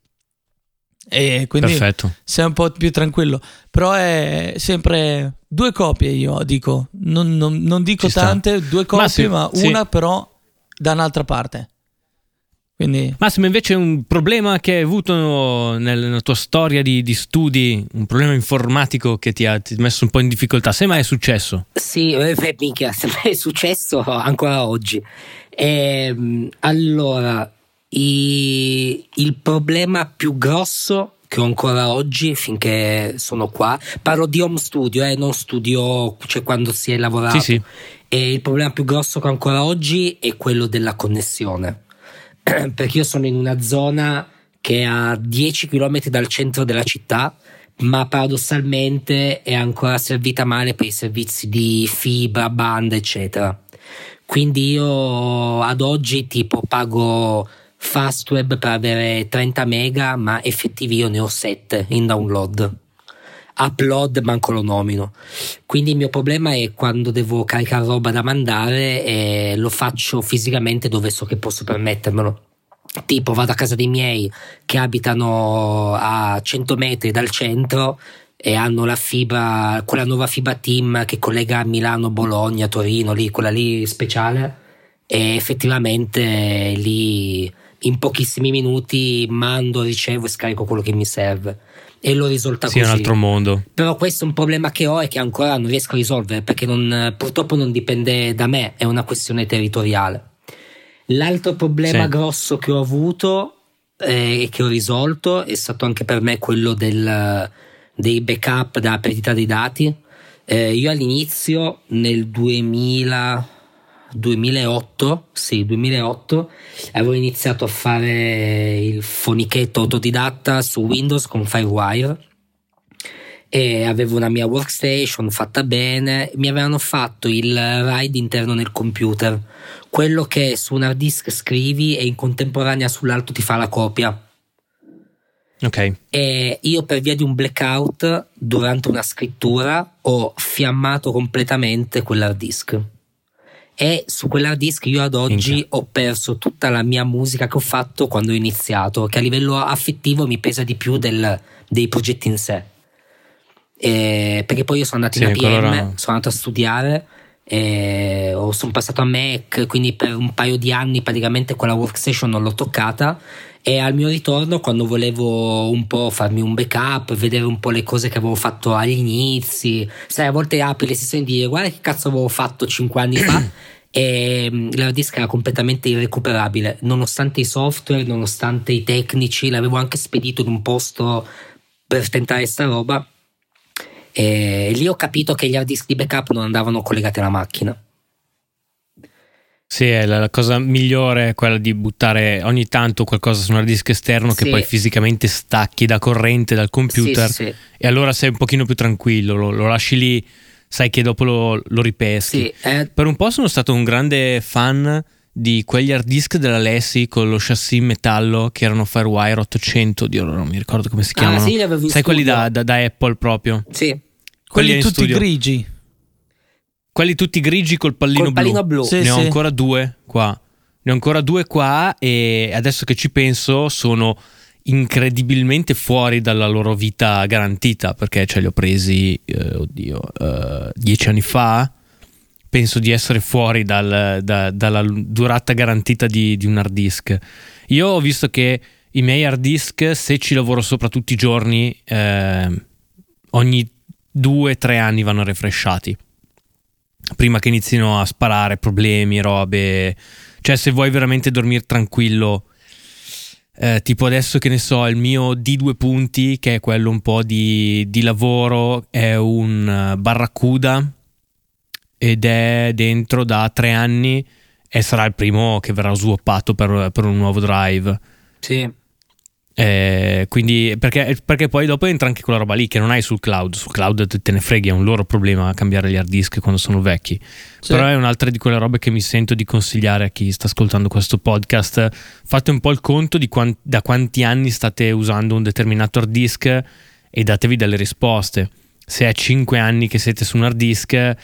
E quindi Perfetto. sei un po' più tranquillo. Però è sempre due copie, io dico. Non, non- non dico Ci sta. tante, due copie, sì, ma sì. una però da un'altra parte. Quindi Massimo, invece un problema che hai avuto nel- nella tua storia di, di studi, un problema informatico che ti ha, ti messo un po' in difficoltà, se mai è successo? Sì, eh, beh, minchia, se è successo ancora oggi. Ehm, allora, i- il problema più grosso che ho ancora oggi finché sono qua, parlo di home studio, eh, non studio, cioè quando si è lavorato. Sì, sì. E il problema più grosso che ho ancora oggi è quello della connessione. Perché io sono in una zona che è a 10 km dal centro della città, ma paradossalmente è ancora servita male per i servizi di fibra, banda, eccetera. Quindi io ad oggi tipo pago Fastweb per avere 30 mega, ma effettivi io ne ho 7 in download. Upload manco lo nomino. Quindi il mio problema è quando devo caricare roba da mandare e lo faccio fisicamente dove so che posso permettermelo. Tipo vado a casa dei miei che abitano a 100 metri dal centro e hanno la fibra, quella nuova fibra team che collega Milano, Bologna, Torino, lì, quella lì speciale. E effettivamente lì in pochissimi minuti mando, ricevo e scarico quello che mi serve. E l'ho risolta Sì, è così. un altro mondo. Però questo è un problema che ho e che ancora non riesco a risolvere perché non- purtroppo non dipende da me, è una questione territoriale. L'altro problema Sì. grosso che ho avuto eh, e che ho risolto è stato anche per me quello del- dei backup della perdita dei dati. Eh, io all'inizio, nel 2000, 2008, sì, 2008, avevo iniziato a fare il fonichetto autodidatta su Windows con Firewire e avevo una mia workstation fatta bene, mi avevano fatto il RAID interno nel computer, quello che su un hard disk scrivi e in contemporanea sull'altro ti fa la copia. Ok. E io per via di un blackout durante una scrittura ho fiammato completamente quell'hard disk. E su quell'hard disk io ad oggi Minchia. ho perso tutta la mia musica che ho fatto quando ho iniziato, che a livello affettivo mi pesa di più del- dei progetti in sé. E- perché poi io sono andato in Sì, APM, allora- sono andato a studiare, e sono passato a Mac, quindi per un paio di anni praticamente quella workstation non l'ho toccata. E al mio ritorno, quando volevo un po' farmi un backup, vedere un po' le cose che avevo fatto agli inizi, sai, a volte apri le sessioni e dire guarda che cazzo avevo fatto 5 anni fa. E mm, l'hard disk era completamente irrecuperabile, nonostante i software, nonostante i tecnici, l'avevo anche spedito in un posto per tentare sta roba. E lì ho capito che gli hard disk di backup non andavano collegati alla macchina. Sì, è la, la cosa migliore è quella di buttare ogni tanto qualcosa su un hard disk esterno che Sì. poi fisicamente stacchi da corrente dal computer Sì, sì, e allora sei un pochino più tranquillo, lo, lo lasci lì, sai che dopo lo, lo ripeschi. eh, Per un po' sono stato un grande fan di quegli hard disk della Lessi con lo chassis in metallo che erano Firewire 800, Dio, non mi ricordo come si Ah, chiamano. sì, li avevo in sai quelli da, da- da Apple proprio. sì. quelli in tutti studio. grigi. Quelli tutti grigi col pallino Col pallino blu. Sì, ne ho sì. ancora due qua. Ne ho ancora due qua e adesso che ci penso sono incredibilmente fuori dalla loro vita garantita perché ce li ho presi, eh, oddio, eh, dieci anni fa. Penso di essere fuori dal- da- dalla durata garantita di, di un hard disk. Io ho visto che i miei hard disk, se ci lavoro sopra tutti i giorni, eh, ogni due o tre anni vanno refreshati prima che inizino a sparare problemi, robe. Cioè, se vuoi veramente dormire tranquillo, eh, tipo adesso che ne so, il mio D2 punti, che è quello un po' di, di lavoro, è un eh, Barracuda ed è dentro da tre anni e sarà il primo che verrà swappato per, per un nuovo drive. sì. Eh, quindi perché, perché poi dopo entra anche quella roba lì che non hai sul cloud. Sul cloud te ne freghi, è un loro problema cambiare gli hard disk quando sono vecchi. Sì. Però è un'altra di quelle robe che mi sento di consigliare a chi sta ascoltando questo podcast. Fate un po' il conto di quan- da quanti anni state usando un determinato hard disk e datevi delle risposte. Se è 5 anni che siete su un hard disk, eh,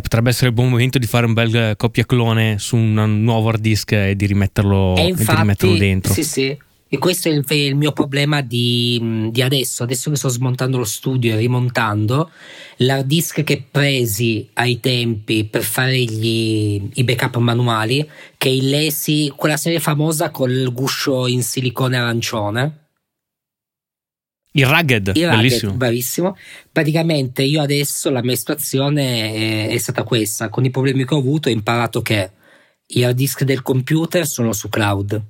potrebbe essere il buon momento di fare un bel copia clone su un nuovo hard disk e di rimetterlo, E e infatti, di rimetterlo dentro. Sì, sì. E questo è il, il mio problema di, di adesso. Adesso che sto smontando lo studio e rimontando, l'hard disk che presi ai tempi per fare gli, i backup manuali, che è il Lesi, quella serie famosa col guscio in silicone arancione. Il rugged, Il Rugged, bellissimo. bravissimo. Praticamente io adesso la mia situazione è, è stata questa. Con i problemi che ho avuto ho imparato che gli hard disk del computer sono su cloud.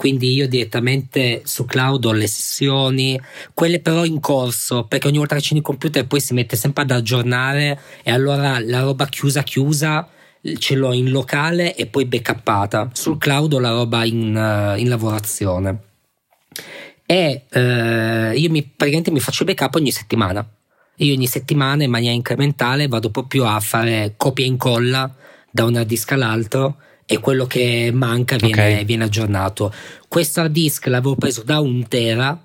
Quindi io direttamente su cloud ho le sessioni, quelle però in corso, perché ogni volta che c'è il computer poi si mette sempre ad aggiornare e allora la roba chiusa chiusa ce l'ho in locale e poi backuppata. Sul cloud ho la roba in, eh, in lavorazione e eh, io mi, praticamente mi faccio backup ogni settimana. Io ogni settimana in maniera incrementale vado proprio a fare copia e incolla da un hard disk all'altro e quello che manca viene, Ok. viene aggiornato. Questo hard disk l'avevo preso da un tera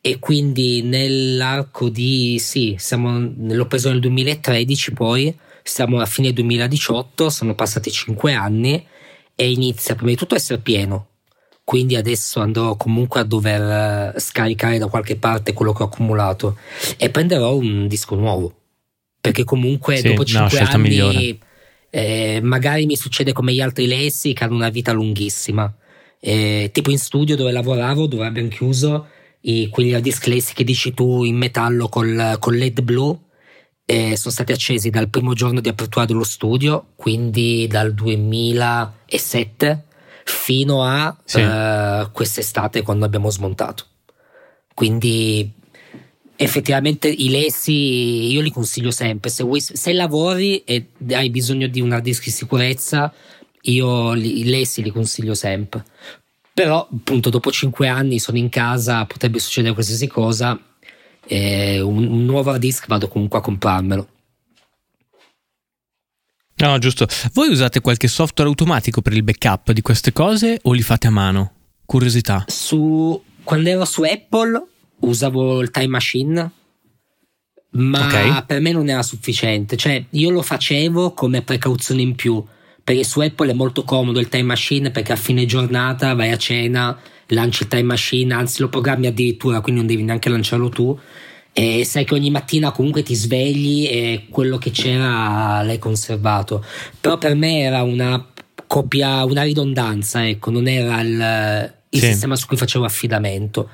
e quindi nell'arco di sì, siamo, l'ho preso nel 2013 poi, siamo a fine 2018, sono passati 5 anni e inizia prima di tutto a essere pieno. Quindi adesso andrò comunque a dover eh, scaricare da qualche parte quello che ho accumulato e prenderò un disco nuovo. Perché comunque Sì, dopo no, 5 scelta anni migliore. Eh, magari mi succede come gli altri lessi che hanno una vita lunghissima. Eh, tipo in studio dove lavoravo, dove abbiamo chiuso i, quegli hard disk lessi che dici tu in metallo col, col LED blu. eh, sono stati accesi dal primo giorno di apertura dello studio, quindi dal 2007 fino a Sì. eh, quest'estate quando abbiamo smontato. Quindi effettivamente i lessi io li consiglio sempre. Se, vuoi- se lavori e hai bisogno di un hard disk di sicurezza, io li- i lessi li consiglio sempre. Però, appunto, dopo 5 anni sono in casa, potrebbe succedere qualsiasi cosa. eh, un, un nuovo hard disk vado comunque a comprarmelo. No, giusto. Voi usate qualche software automatico per il backup di queste cose o li fate a mano? Curiosità. Su, quando ero su Apple usavo il Time Machine, ma Ok. per me non era sufficiente. Cioè, io lo facevo come precauzione in più. Perché su Apple è molto comodo il Time Machine perché a fine giornata vai a cena, lanci il Time Machine, anzi lo programmi addirittura, quindi non devi neanche lanciarlo tu. E sai che ogni mattina comunque ti svegli e quello che c'era l'hai conservato. Però per me era una copia, una ridondanza, ecco, non era il, il Sì. sistema su cui facevo affidamento.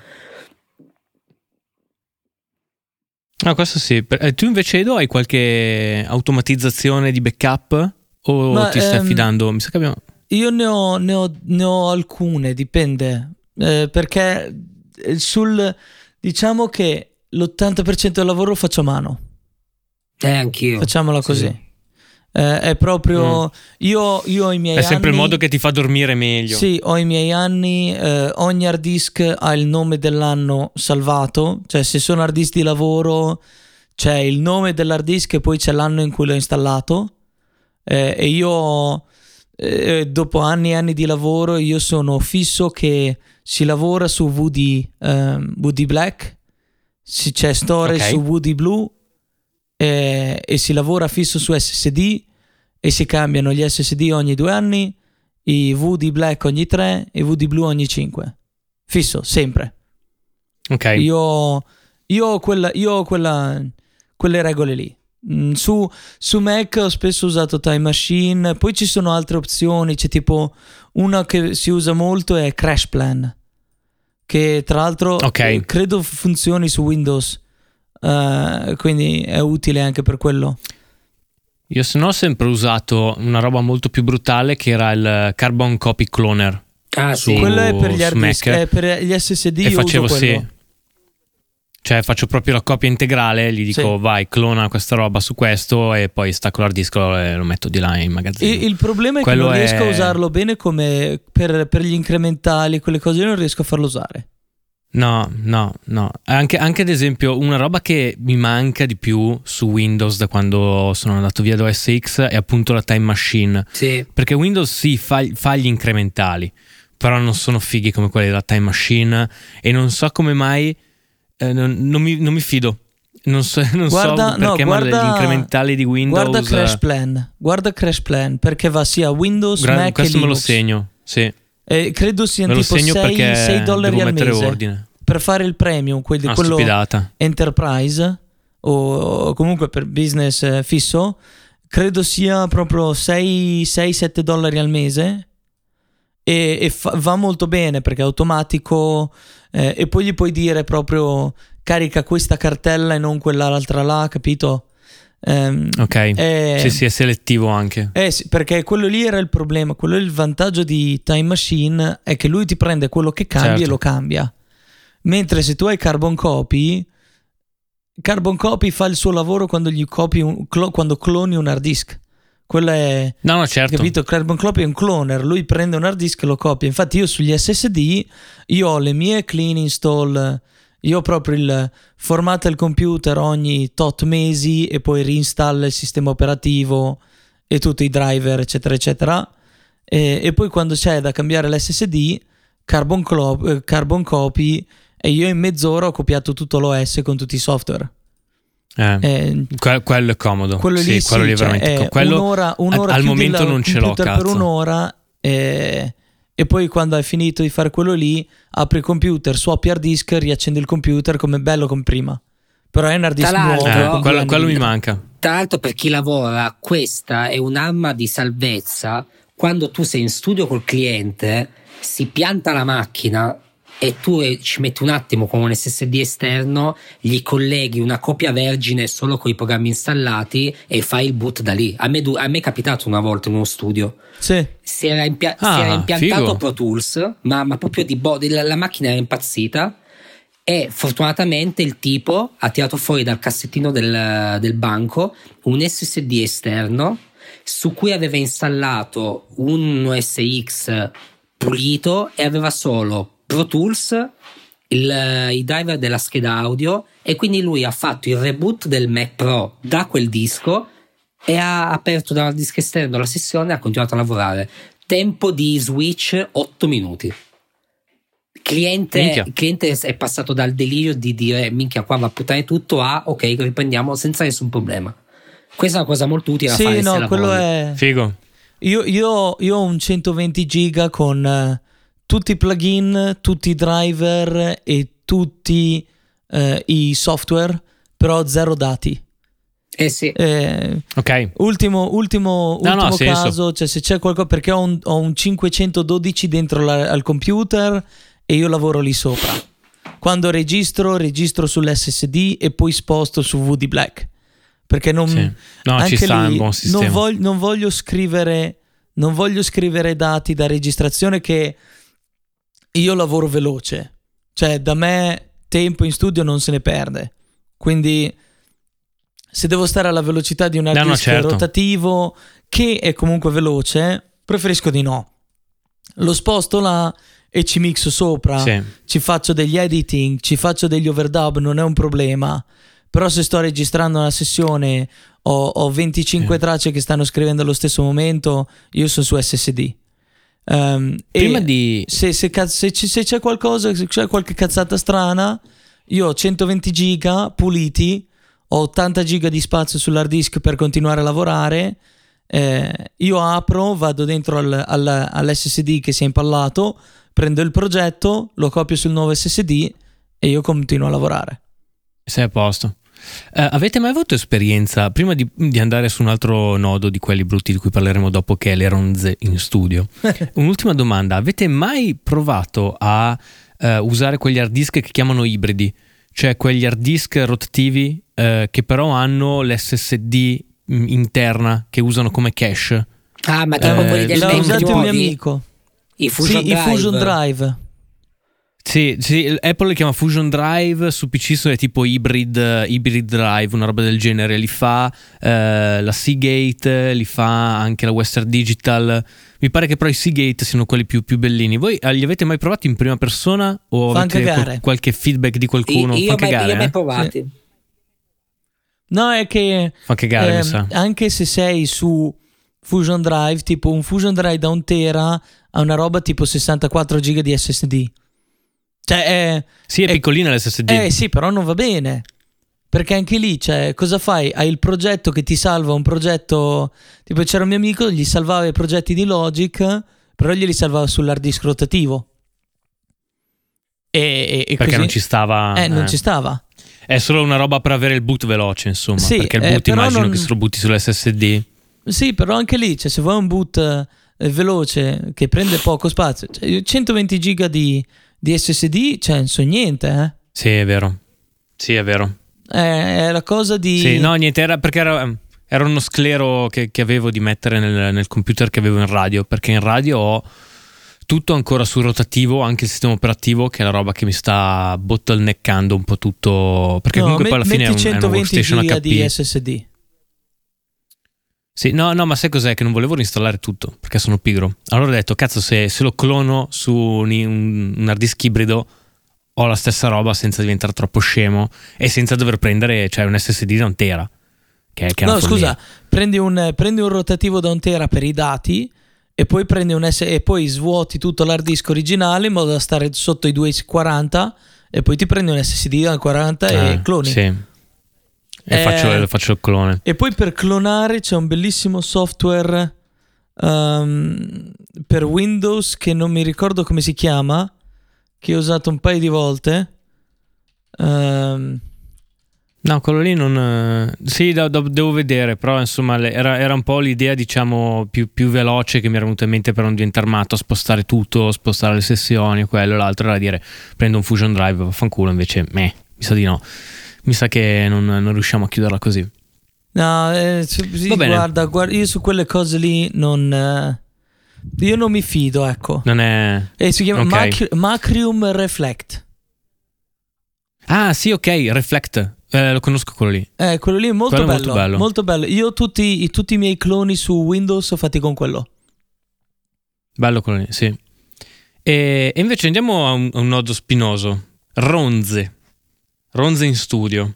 No, questo sì. Eh, tu invece Edo hai qualche automatizzazione di backup o Ma, ti stai ehm, affidando? Mi sa che abbiamo... Io ne ho, ne ho- ne ho alcune, dipende. Eh, perché eh, sul diciamo che l'80% del lavoro lo faccio a mano. Eh, anch'io. Facciamola Sì, così. sì. Eh, è proprio. Io, io ho i miei Mm. È sempre il anni- modo che ti fa dormire meglio. Sì, ho i miei anni. eh, ogni hard disk ha il nome dell'anno salvato. Cioè, se sono hard disk di lavoro, c'è il nome dell'hard disk e poi c'è l'anno in cui l'ho installato. Eh, e io, eh, dopo anni e anni di lavoro, io sono fisso che si lavora su VD, ehm, VD Black, si- c'è storage Ok. su VD Blue eh, e si lavora fisso su SSD e si cambiano gli SSD ogni due anni, i VD Black ogni tre e i VD Blue ogni cinque. Fisso, sempre. Ok. Io, io ho, quella, io ho quella- quelle regole lì. Mm, Su, su Mac ho spesso usato Time Machine, poi ci sono altre opzioni, c'è tipo una che si usa molto è Crash Plan, che tra l'altro Ok. eh, credo funzioni su Windows, eh, quindi è utile anche per quello. Io se no ho sempre usato una roba molto più brutale che era il Carbon Copy Cloner. Ah, Su- sì. quello è per gli hard disk, è per gli SSD e io facevo uso sì. Cioè faccio proprio la copia integrale, gli dico Sì. vai, clona questa roba su questo e poi stacco l'hard disk e lo metto di là in magazzino. Il, il problema è Quello che non riesco a è- usarlo bene come per, per gli incrementali, quelle cose io non riesco a farlo usare. No, no, no. Anche, anche ad esempio una roba che mi manca di più su Windows da quando sono andato via da OS X è appunto la Time Machine. Sì. Perché Windows sì fa, fa gli incrementali, però non sono fighi come quelli della Time Machine e non so come mai eh, non, non mi, non mi fido. Non so, non Guarda- so no, perché, ma guarda- gli incrementali di Windows. Guarda Crash Plan, guarda Crash Plan perché va sia Windows, gra- Mac questo me lo segno. Sì, E credo siano tipo segno 6, perché dollari devo al mese ordine. per fare il premium, quelli- Ah, quello stupidata. enterprise o, o comunque per business eh, fisso. Credo sia proprio 6-7 dollari al mese e, e fa- va molto bene perché è automatico eh, e poi gli puoi dire proprio carica questa cartella e non quell'altra là, capito? Ehm, Ok. è- Sì, sì, è selettivo anche. eh sì, perché quello lì era il problema, quello è il vantaggio di Time Machine è che lui ti prende quello che cambi Certo. e lo cambia. Mentre se tu hai Carbon Copy, Carbon Copy fa il suo lavoro quando, gli copi un- clo- quando cloni un hard disk. Quello è, No, no, certo. capito? Carbon Copy è un cloner, lui prende un hard disk e lo copia. Infatti io sugli SSD, io ho le mie clean install, io ho proprio il formata il computer ogni tot mesi e poi reinstalla il sistema operativo e tutti i driver, eccetera, eccetera. E, e poi quando c'è da cambiare l'SSD, Carbon, Clo- eh, Carbon Copy e io in mezz'ora ho copiato tutto l'OS con tutti i software. Eh, Eh, que- quello è comodo. quello sì, lì quello sì, lì cioè, veramente è co- quello un'ora, un'ora al chiudi momento non ce l'ho, per un'ora e, e poi quando hai finito di fare quello lì apri il computer, swappi hard disk, riaccendi il computer come bello come prima. Però è un hard disk nuovo. Eh, quello, quello mi manca. Tra l'altro, per chi lavora, questa è un'arma di salvezza. Quando tu sei in studio col cliente, si pianta la macchina e tu eh, ci metti un attimo con un SSD esterno, gli colleghi una copia vergine solo con i programmi installati e fai il boot da lì. A me, a me è capitato una volta in uno studio. Sì. Si era, impia- Ah, si era impiantato figo. Pro Tools, ma, ma proprio di body, la, la macchina era impazzita. E fortunatamente il tipo ha tirato fuori dal cassettino del, del banco un SSD esterno su cui aveva installato un OSX pulito e aveva solo Pro Tools, il- i driver della scheda audio e quindi lui ha fatto il reboot del Mac Pro da quel disco e ha aperto dal disco esterno la sessione e ha continuato a lavorare. Tempo di switch 8 minuti. Cliente, cliente è passato dal delirio di dire minchia qua va a puttane tutto a ok riprendiamo senza nessun problema. Questa è una cosa molto utile da Sì, fare se no, quello lavori. è... Figo. Io, io- io ho un 120 giga con eh, tutti i plugin, tutti i driver e tutti eh, i software, però zero dati. Eh sì. Eh, Ok. ultimo ultimo, No, no, ultimo senso. caso, cioè se c'è qualcosa, perché ho un, ho un 512 dentro la- al computer e io lavoro lì sopra. Quando registro, registro sull'SSD e poi sposto su VD Black. Perché non, Sì. No, anche ci sta, lì un buon sistema. Non, voglio, non voglio scrivere non voglio scrivere dati da registrazione che io lavoro veloce. Cioè, da me tempo in studio non se ne perde. Quindi se devo stare alla velocità di un hard No, no, certo. rotativo che è comunque veloce, preferisco di no. Lo sposto là e ci mixo sopra Sì. ci faccio degli editing, ci faccio degli overdub, non è un problema. Però se sto registrando una sessione, ho, ho 25 Sì. tracce che stanno scrivendo allo stesso momento, io sono su SSD. Ehm, Prima di... se, se se se c'è qualcosa, se c'è qualche cazzata strana, io ho 120 giga puliti, ho 80 giga di spazio sull'hard disk per continuare a lavorare. eh, io apro, vado dentro al- al- all'SSD che si è impallato, prendo il progetto, lo copio sul nuovo SSD e io continuo a lavorare. Sei a posto. Eh, avete mai avuto esperienza, prima di, di andare su un altro nodo di quelli brutti di cui parleremo dopo, che è le ronze in studio? Un'ultima domanda: avete mai provato a eh, usare quegli hard disk che chiamano ibridi? Cioè quegli hard disk rotativi eh, che però hanno l'SSD mh, interna che usano come cache? Ah, ma tipo Eh, quelli del L'ha usato un mio amico. I Fusion sì, Drive. i Fusion Drive. Sì, sì, Apple li chiama Fusion Drive, su PC sono tipo hybrid, eh, hybrid Drive, una roba del genere, li fa eh, la Seagate, li fa anche la Western Digital, mi pare che però i Seagate siano quelli più, più bellini. Voi eh, li avete mai provati in prima persona o Fan avete qual- qualche feedback di qualcuno? Io, Fa io, mai, cagare, io mai eh? provati. No, è che Fa cagare, mi ehm, sa. anche se sei su Fusion Drive, tipo un Fusion Drive da un tera ha una roba tipo 64 giga di SSD. Cioè, è, Sì, è è- piccolina l'SSD. eh sì, però non va bene. Perché anche lì, cioè, cosa fai? Hai il progetto che ti salva un progetto. Tipo, c'era un mio amico, gli salvava i progetti di Logic, però glieli salvava sull'hard disk rotativo. E, e- e Perché così- non ci stava. Eh, non eh. ci stava. È solo una roba per avere il boot veloce, insomma. Sì, perché il eh, boot però immagino non- che se lo butti sull'SSD. Sì, però anche lì, cioè, se vuoi un boot eh, veloce che prende poco spazio, cioè, io 120 giga di, di SSD, cioè, non so niente, eh. Sì, è vero. Sì, è vero. È, è la cosa di. Sì, no, niente, era perché era, era uno sclero che, che avevo di mettere nel, nel computer che avevo in radio. Perché in radio ho tutto ancora sul rotativo, anche il sistema operativo, che è la roba che mi sta bottleneckando un po' tutto. Perché No, comunque poi alla fine è un, è una 120 workstation HP. di SSD. Sì, no, no, ma sai cos'è? Che non volevo reinstallare tutto perché sono pigro. Allora ho detto, cazzo, se, se lo clono su un, un- hard disk ibrido, ho la stessa roba senza diventare troppo scemo e senza dover prendere, cioè, un SSD da un tera. Che, che No, scusa, prendi un, prendi un rotativo da un tera per i dati e poi prendi un S e poi svuoti tutto l'hard disk originale in modo da stare sotto i 240 e poi ti prendi un SSD da 40 e Ah, cloni. Sì. E Eh, faccio, faccio il clone. E poi per clonare c'è un bellissimo software ehm, per Windows che non mi ricordo come si chiama, che ho usato un paio di volte. Ehm, No, quello lì non. eh, Sì, da- da- devo vedere, però insomma era, era un po' l'idea, diciamo, più, più veloce che mi era venuta in mente per non diventare matto, spostare tutto, spostare le sessioni, quello l'altro era dire prendo un Fusion Drive, vaffanculo, invece, meh, mi sa di no. Mi sa che non, non riusciamo a chiuderla così. No, eh, sì, guarda, guarda, io su quelle cose lì non. eh, io non mi fido, ecco. Non è. E si chiama Ok. Mac- Macrium Reflect. Ah, sì, ok, Reflect. Eh, lo conosco quello lì. Eh, quello lì è molto Quello è bello, molto molto bello. bello. Io tutti, i- tutti i miei cloni su Windows ho fatti con quello. Bello quello lì, sì. E, e invece andiamo a un, a un nodo spinoso. Ronze. Ronze in studio.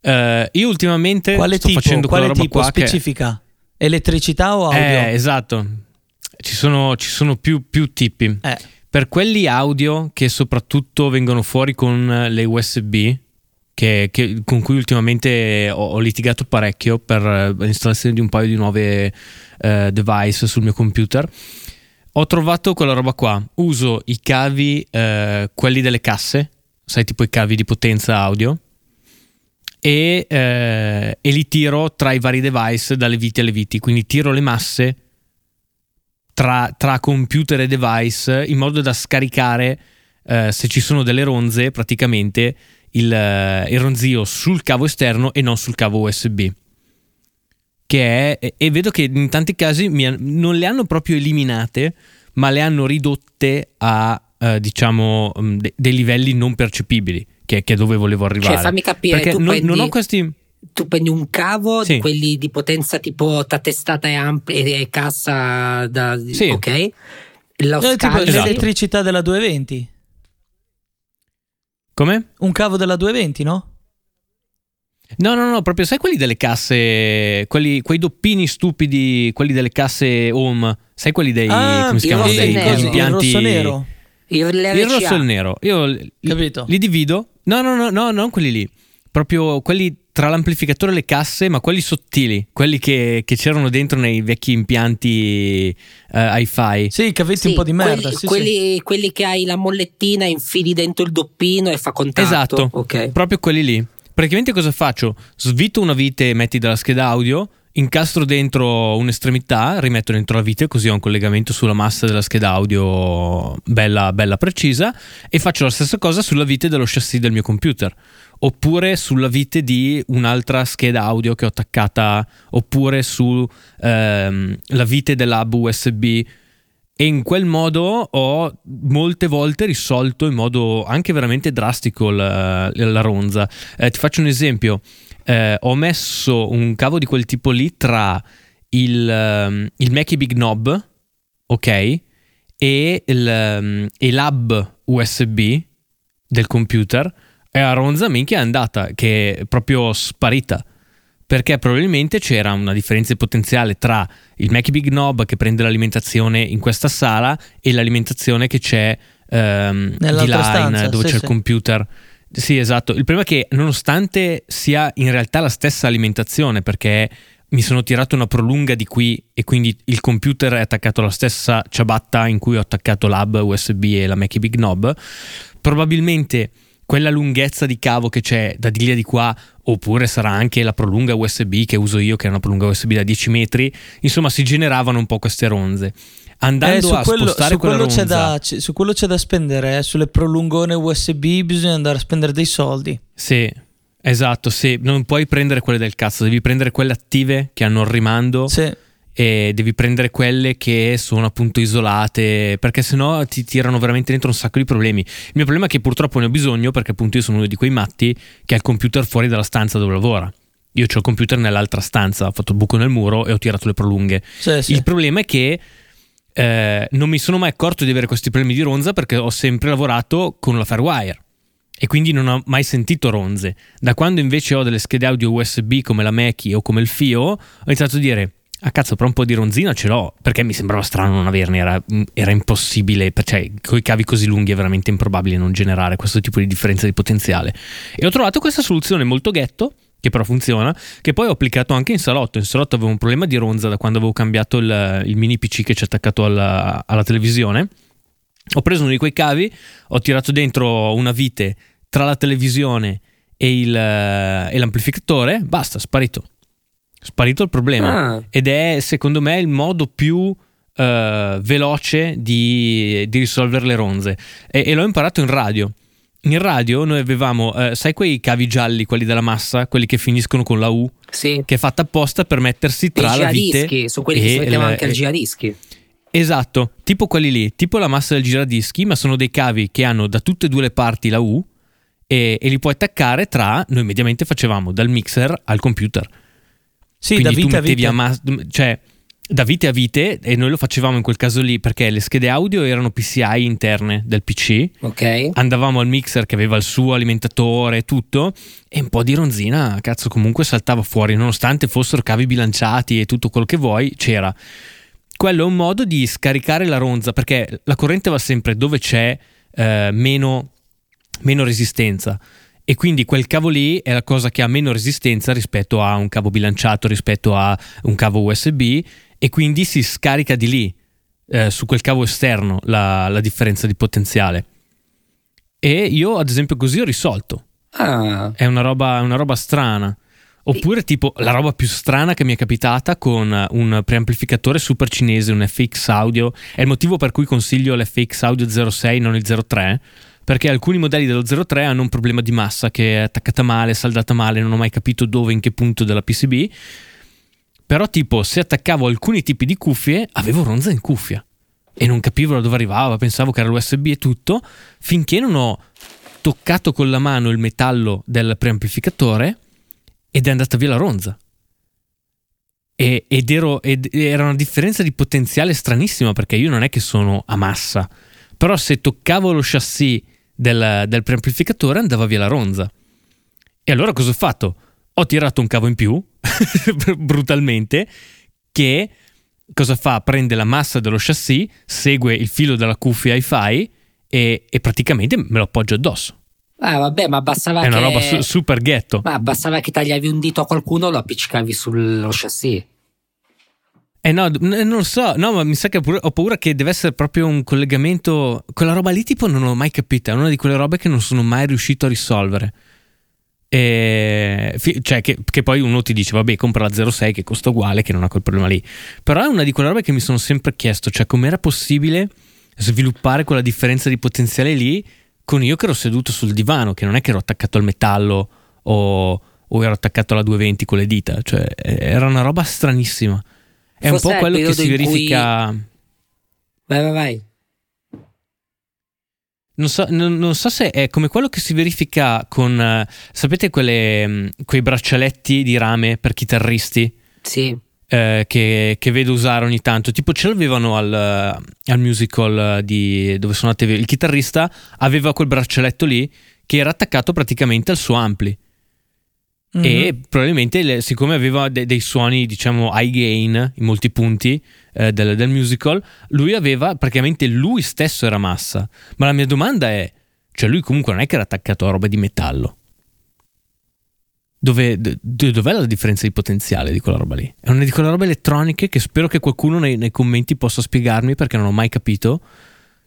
Eh, io ultimamente Quale sto tipo? facendo Quale roba tipo? qua che- Specifica? Elettricità o audio? Eh, esatto. Ci sono, ci sono più, più tipi. Eh. Per quelli audio che soprattutto vengono fuori con le USB, che- che- con cui ultimamente ho, ho litigato parecchio per eh, l'installazione di un paio di nuove eh, device sul mio computer, ho trovato quella roba qua. Uso i cavi, eh, quelli delle casse, sai, tipo i cavi di potenza audio. E, eh, e li tiro tra i vari device dalle viti alle viti. Quindi tiro le masse tra, tra computer e device in modo da scaricare eh, se ci sono delle ronze praticamente il, eh, il ronzio sul cavo esterno e non sul cavo USB che è e vedo che in tanti casi mi non le hanno proprio eliminate ma le hanno ridotte a eh, diciamo mm, de- dei livelli non percepibili che, che è dove volevo arrivare Cioè, fammi capire, perché tu non, prendi- non ho questi Tu prendi un cavo Sì. di quelli di potenza tipo ta testata e, amp- e cassa da, Sì. ok? Lo Eh, tipo Esatto. l'elettricità della 220. come? Un cavo della 220, no? No, no, no, proprio sai quelli delle casse, quelli, quei doppini stupidi, quelli delle casse home, sai quelli dei, ah, come si il chiamano, dei e nero. il impianti... rosso nero. Il, Il rosso e il nero, io li, Capito? li divido, no, no, no, no, non quelli lì, proprio quelli tra l'amplificatore e le casse, ma quelli sottili, quelli che, che c'erano dentro nei vecchi impianti eh, hi-fi. Sì, cavetti un po' di merda. Quelli, sì, sì. quelli, quelli che hai la mollettina, infili dentro il doppino e fa contatto. Esatto, Ok. proprio quelli lì. Praticamente cosa faccio? Svito una vite, metti dalla scheda audio, incastro dentro un'estremità, rimetto dentro la vite così ho un collegamento sulla massa della scheda audio bella, bella precisa e faccio la stessa cosa sulla vite dello chassis del mio computer oppure sulla vite di un'altra scheda audio che ho attaccata oppure sulla vite dell'hub USB e in quel modo ho molte volte risolto in modo anche veramente drastico la, la ronza. Eh, ti faccio un esempio. Eh, ho messo un cavo di quel tipo lì tra il, ehm, il Mackie Big Knob, ok, e, il, ehm, e l'hub USB del computer. E la ronza minchia è andata, che è proprio sparita. Perché probabilmente c'era una differenza potenziale tra il Mackie Big Knob che prende l'alimentazione in questa sala e l'alimentazione che c'è ehm, di là stanza, dove sì, c'è sì. il computer Sì, esatto. Il problema è che nonostante sia in realtà la stessa alimentazione, perché mi sono tirato una prolunga di qui e quindi il computer è attaccato alla stessa ciabatta in cui ho attaccato l'hub USB e la Mackie Big Knob, probabilmente quella lunghezza di cavo che c'è da di lì a di qua, oppure sarà anche la prolunga USB che uso io, che è una prolunga USB da 10 metri, insomma si generavano un po' queste ronze. Andando Eh, a quello, spostare su, quello c'è da, c- su quello c'è da spendere, eh. sulle prolungone USB bisogna andare a spendere dei soldi. Sì, esatto, sì, non puoi prendere quelle del cazzo, devi prendere quelle attive che hanno il rimando Sì. e devi prendere quelle che sono appunto isolate, perché sennò ti tirano veramente dentro un sacco di problemi. Il mio problema è che purtroppo ne ho bisogno perché appunto io sono uno di quei matti che ha il computer fuori dalla stanza dove lavora. Io ho il computer nell'altra stanza, ho fatto il buco nel muro e ho tirato le prolunghe. Sì, sì. Il problema è che eh, non mi sono mai accorto di avere questi problemi di ronza perché ho sempre lavorato con la Firewire e quindi non ho mai sentito ronze. Da quando invece ho delle schede audio USB come la Mackie o come il Fio, ho iniziato a dire ah cazzo, però un po' di ronzina ce l'ho, perché mi sembrava strano non averne, era, era impossibile, cioè con i cavi così lunghi è veramente improbabile non generare questo tipo di differenza di potenziale. E ho trovato questa soluzione molto ghetto, che però funziona, che poi ho applicato anche in salotto. In salotto avevo un problema di ronza da quando avevo cambiato il, il mini PC che c'è attaccato alla, alla televisione. Ho preso uno di quei cavi, ho tirato dentro una vite tra la televisione e, il, e l'amplificatore, basta, sparito. Sparito il problema. Ah, Ed è secondo me il modo più eh, veloce di, di risolvere le ronze. E, e l'ho imparato in radio. In radio noi avevamo, eh, sai quei cavi gialli, quelli della massa, quelli che finiscono con la U, sì. che è fatta apposta per mettersi tra la vite giradischi, su quelli che e si metteva il- anche al giradischi. Esatto, tipo quelli lì, tipo la massa del giradischi, ma sono dei cavi che hanno da tutte e due le parti la U e, e li puoi attaccare tra, noi mediamente facevamo dal mixer al computer. Sì, Quindi da vita tu a mettevi vita. a mas- cioè da vite a vite e noi lo facevamo in quel caso lì perché le schede audio erano PCI interne del PC. Ok. Andavamo al mixer che aveva il suo alimentatore e tutto e un po' di ronzina, cazzo, comunque saltava fuori, nonostante fossero cavi bilanciati e tutto quello che vuoi, c'era. Quello è un modo di scaricare la ronza perché la corrente va sempre dove c'è eh, meno, meno resistenza. E quindi quel cavo lì è la cosa che ha meno resistenza rispetto a un cavo bilanciato, rispetto a un cavo USB, e quindi si scarica di lì, eh, su quel cavo esterno, la, la differenza di potenziale. E io, ad esempio, così ho risolto. Ah, È una roba, una roba strana. Oppure, tipo, la roba più strana che mi è capitata con un preamplificatore super cinese, un FX Audio. È il motivo per cui consiglio l'FX Audio 06, non il 03. Perché alcuni modelli dello 03 hanno un problema di massa che è attaccata male, saldata male, non ho mai capito dove, in che punto della PCB. Però, tipo, se attaccavo alcuni tipi di cuffie, avevo ronza in cuffia. E non capivo da dove arrivava, pensavo che era l'USB e tutto, finché non ho toccato con la mano il metallo del preamplificatore ed è andata via la ronza. E- ed, ero- ed era una differenza di potenziale stranissima perché io non è che sono a massa, però se toccavo lo chassis del, del preamplificatore andava via la ronza. E allora cosa ho fatto? Ho tirato un cavo in più, brutalmente, che cosa fa? Prende la massa dello chassis, segue il filo della cuffia hi-fi e, e praticamente me lo appoggio addosso. Ah, vabbè, ma bastava È una che... roba su- super ghetto. Ma bastava che tagliavi un dito a qualcuno e lo appiccicavi sullo chassis. Eh no, n- non so, no, ma mi sa che ho paura che deve essere proprio un collegamento. Quella roba lì, tipo, non l'ho mai capita. È una di quelle robe che non sono mai riuscito a risolvere. E, cioè, che, che poi uno ti dice, vabbè, compra la 06 che costa uguale, che non ha quel problema lì. Però è una di quelle robe che mi sono sempre chiesto, cioè, com'era possibile sviluppare quella differenza di potenziale lì con io che ero seduto sul divano, che non è che ero attaccato al metallo o, o ero attaccato alla 220 con le dita. Cioè, era una roba stranissima. È Forse un po' quello che si in cui- verifica. Vai, vai, vai. Non so, non- non so se è come quello che si verifica con. eh, sapete quelle, mh, quei braccialetti di rame per chitarristi Sì. eh, che, che vedo usare ogni tanto? Tipo, ce l'avevano al, al musical eh, di, dove suonate. Il chitarrista aveva quel braccialetto lì che era attaccato praticamente al suo ampli. Mhm. e probabilmente siccome aveva de- dei suoni diciamo high gain in molti punti eh, del, del musical lui aveva praticamente lui stesso era massa ma la mia domanda è Cioè lui comunque non è che era attaccato a roba di metallo. Dove, d- dov'è la differenza di potenziale di quella roba lì? È una di quelle robe elettroniche che spero che qualcuno nei, nei commenti possa spiegarmi perché non ho mai capito.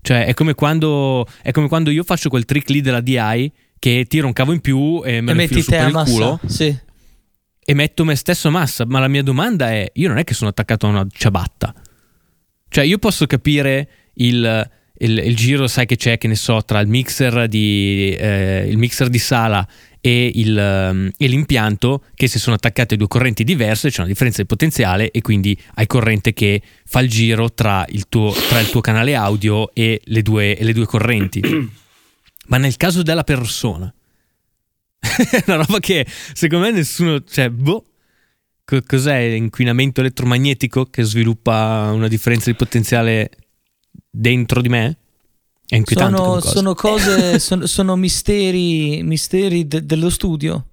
Cioè è come, quando, è come quando io faccio quel trick lì della DI che tiro un cavo in più e me e lo infilo metti su te per a il massa. culo Sì. e metto me stesso a massa. Ma la mia domanda è: io non è che sono attaccato a una ciabatta. Cioè, io posso capire il, il- il giro, sai che c'è, che ne so, tra il mixer di, eh, il mixer di sala e, il, ehm, e l'impianto, che se sono attaccate due correnti diverse c'è una differenza di potenziale e quindi hai corrente che fa il giro tra il tuo, tra il tuo canale audio e le due, e le due correnti. Ma nel caso della persona, è una roba che secondo me nessuno, cioè, boh, co- cos'è l'inquinamento elettromagnetico che sviluppa una differenza di potenziale dentro di me? È inquietante Sono, cosa. sono cose, sono, sono misteri, misteri de- dello studio.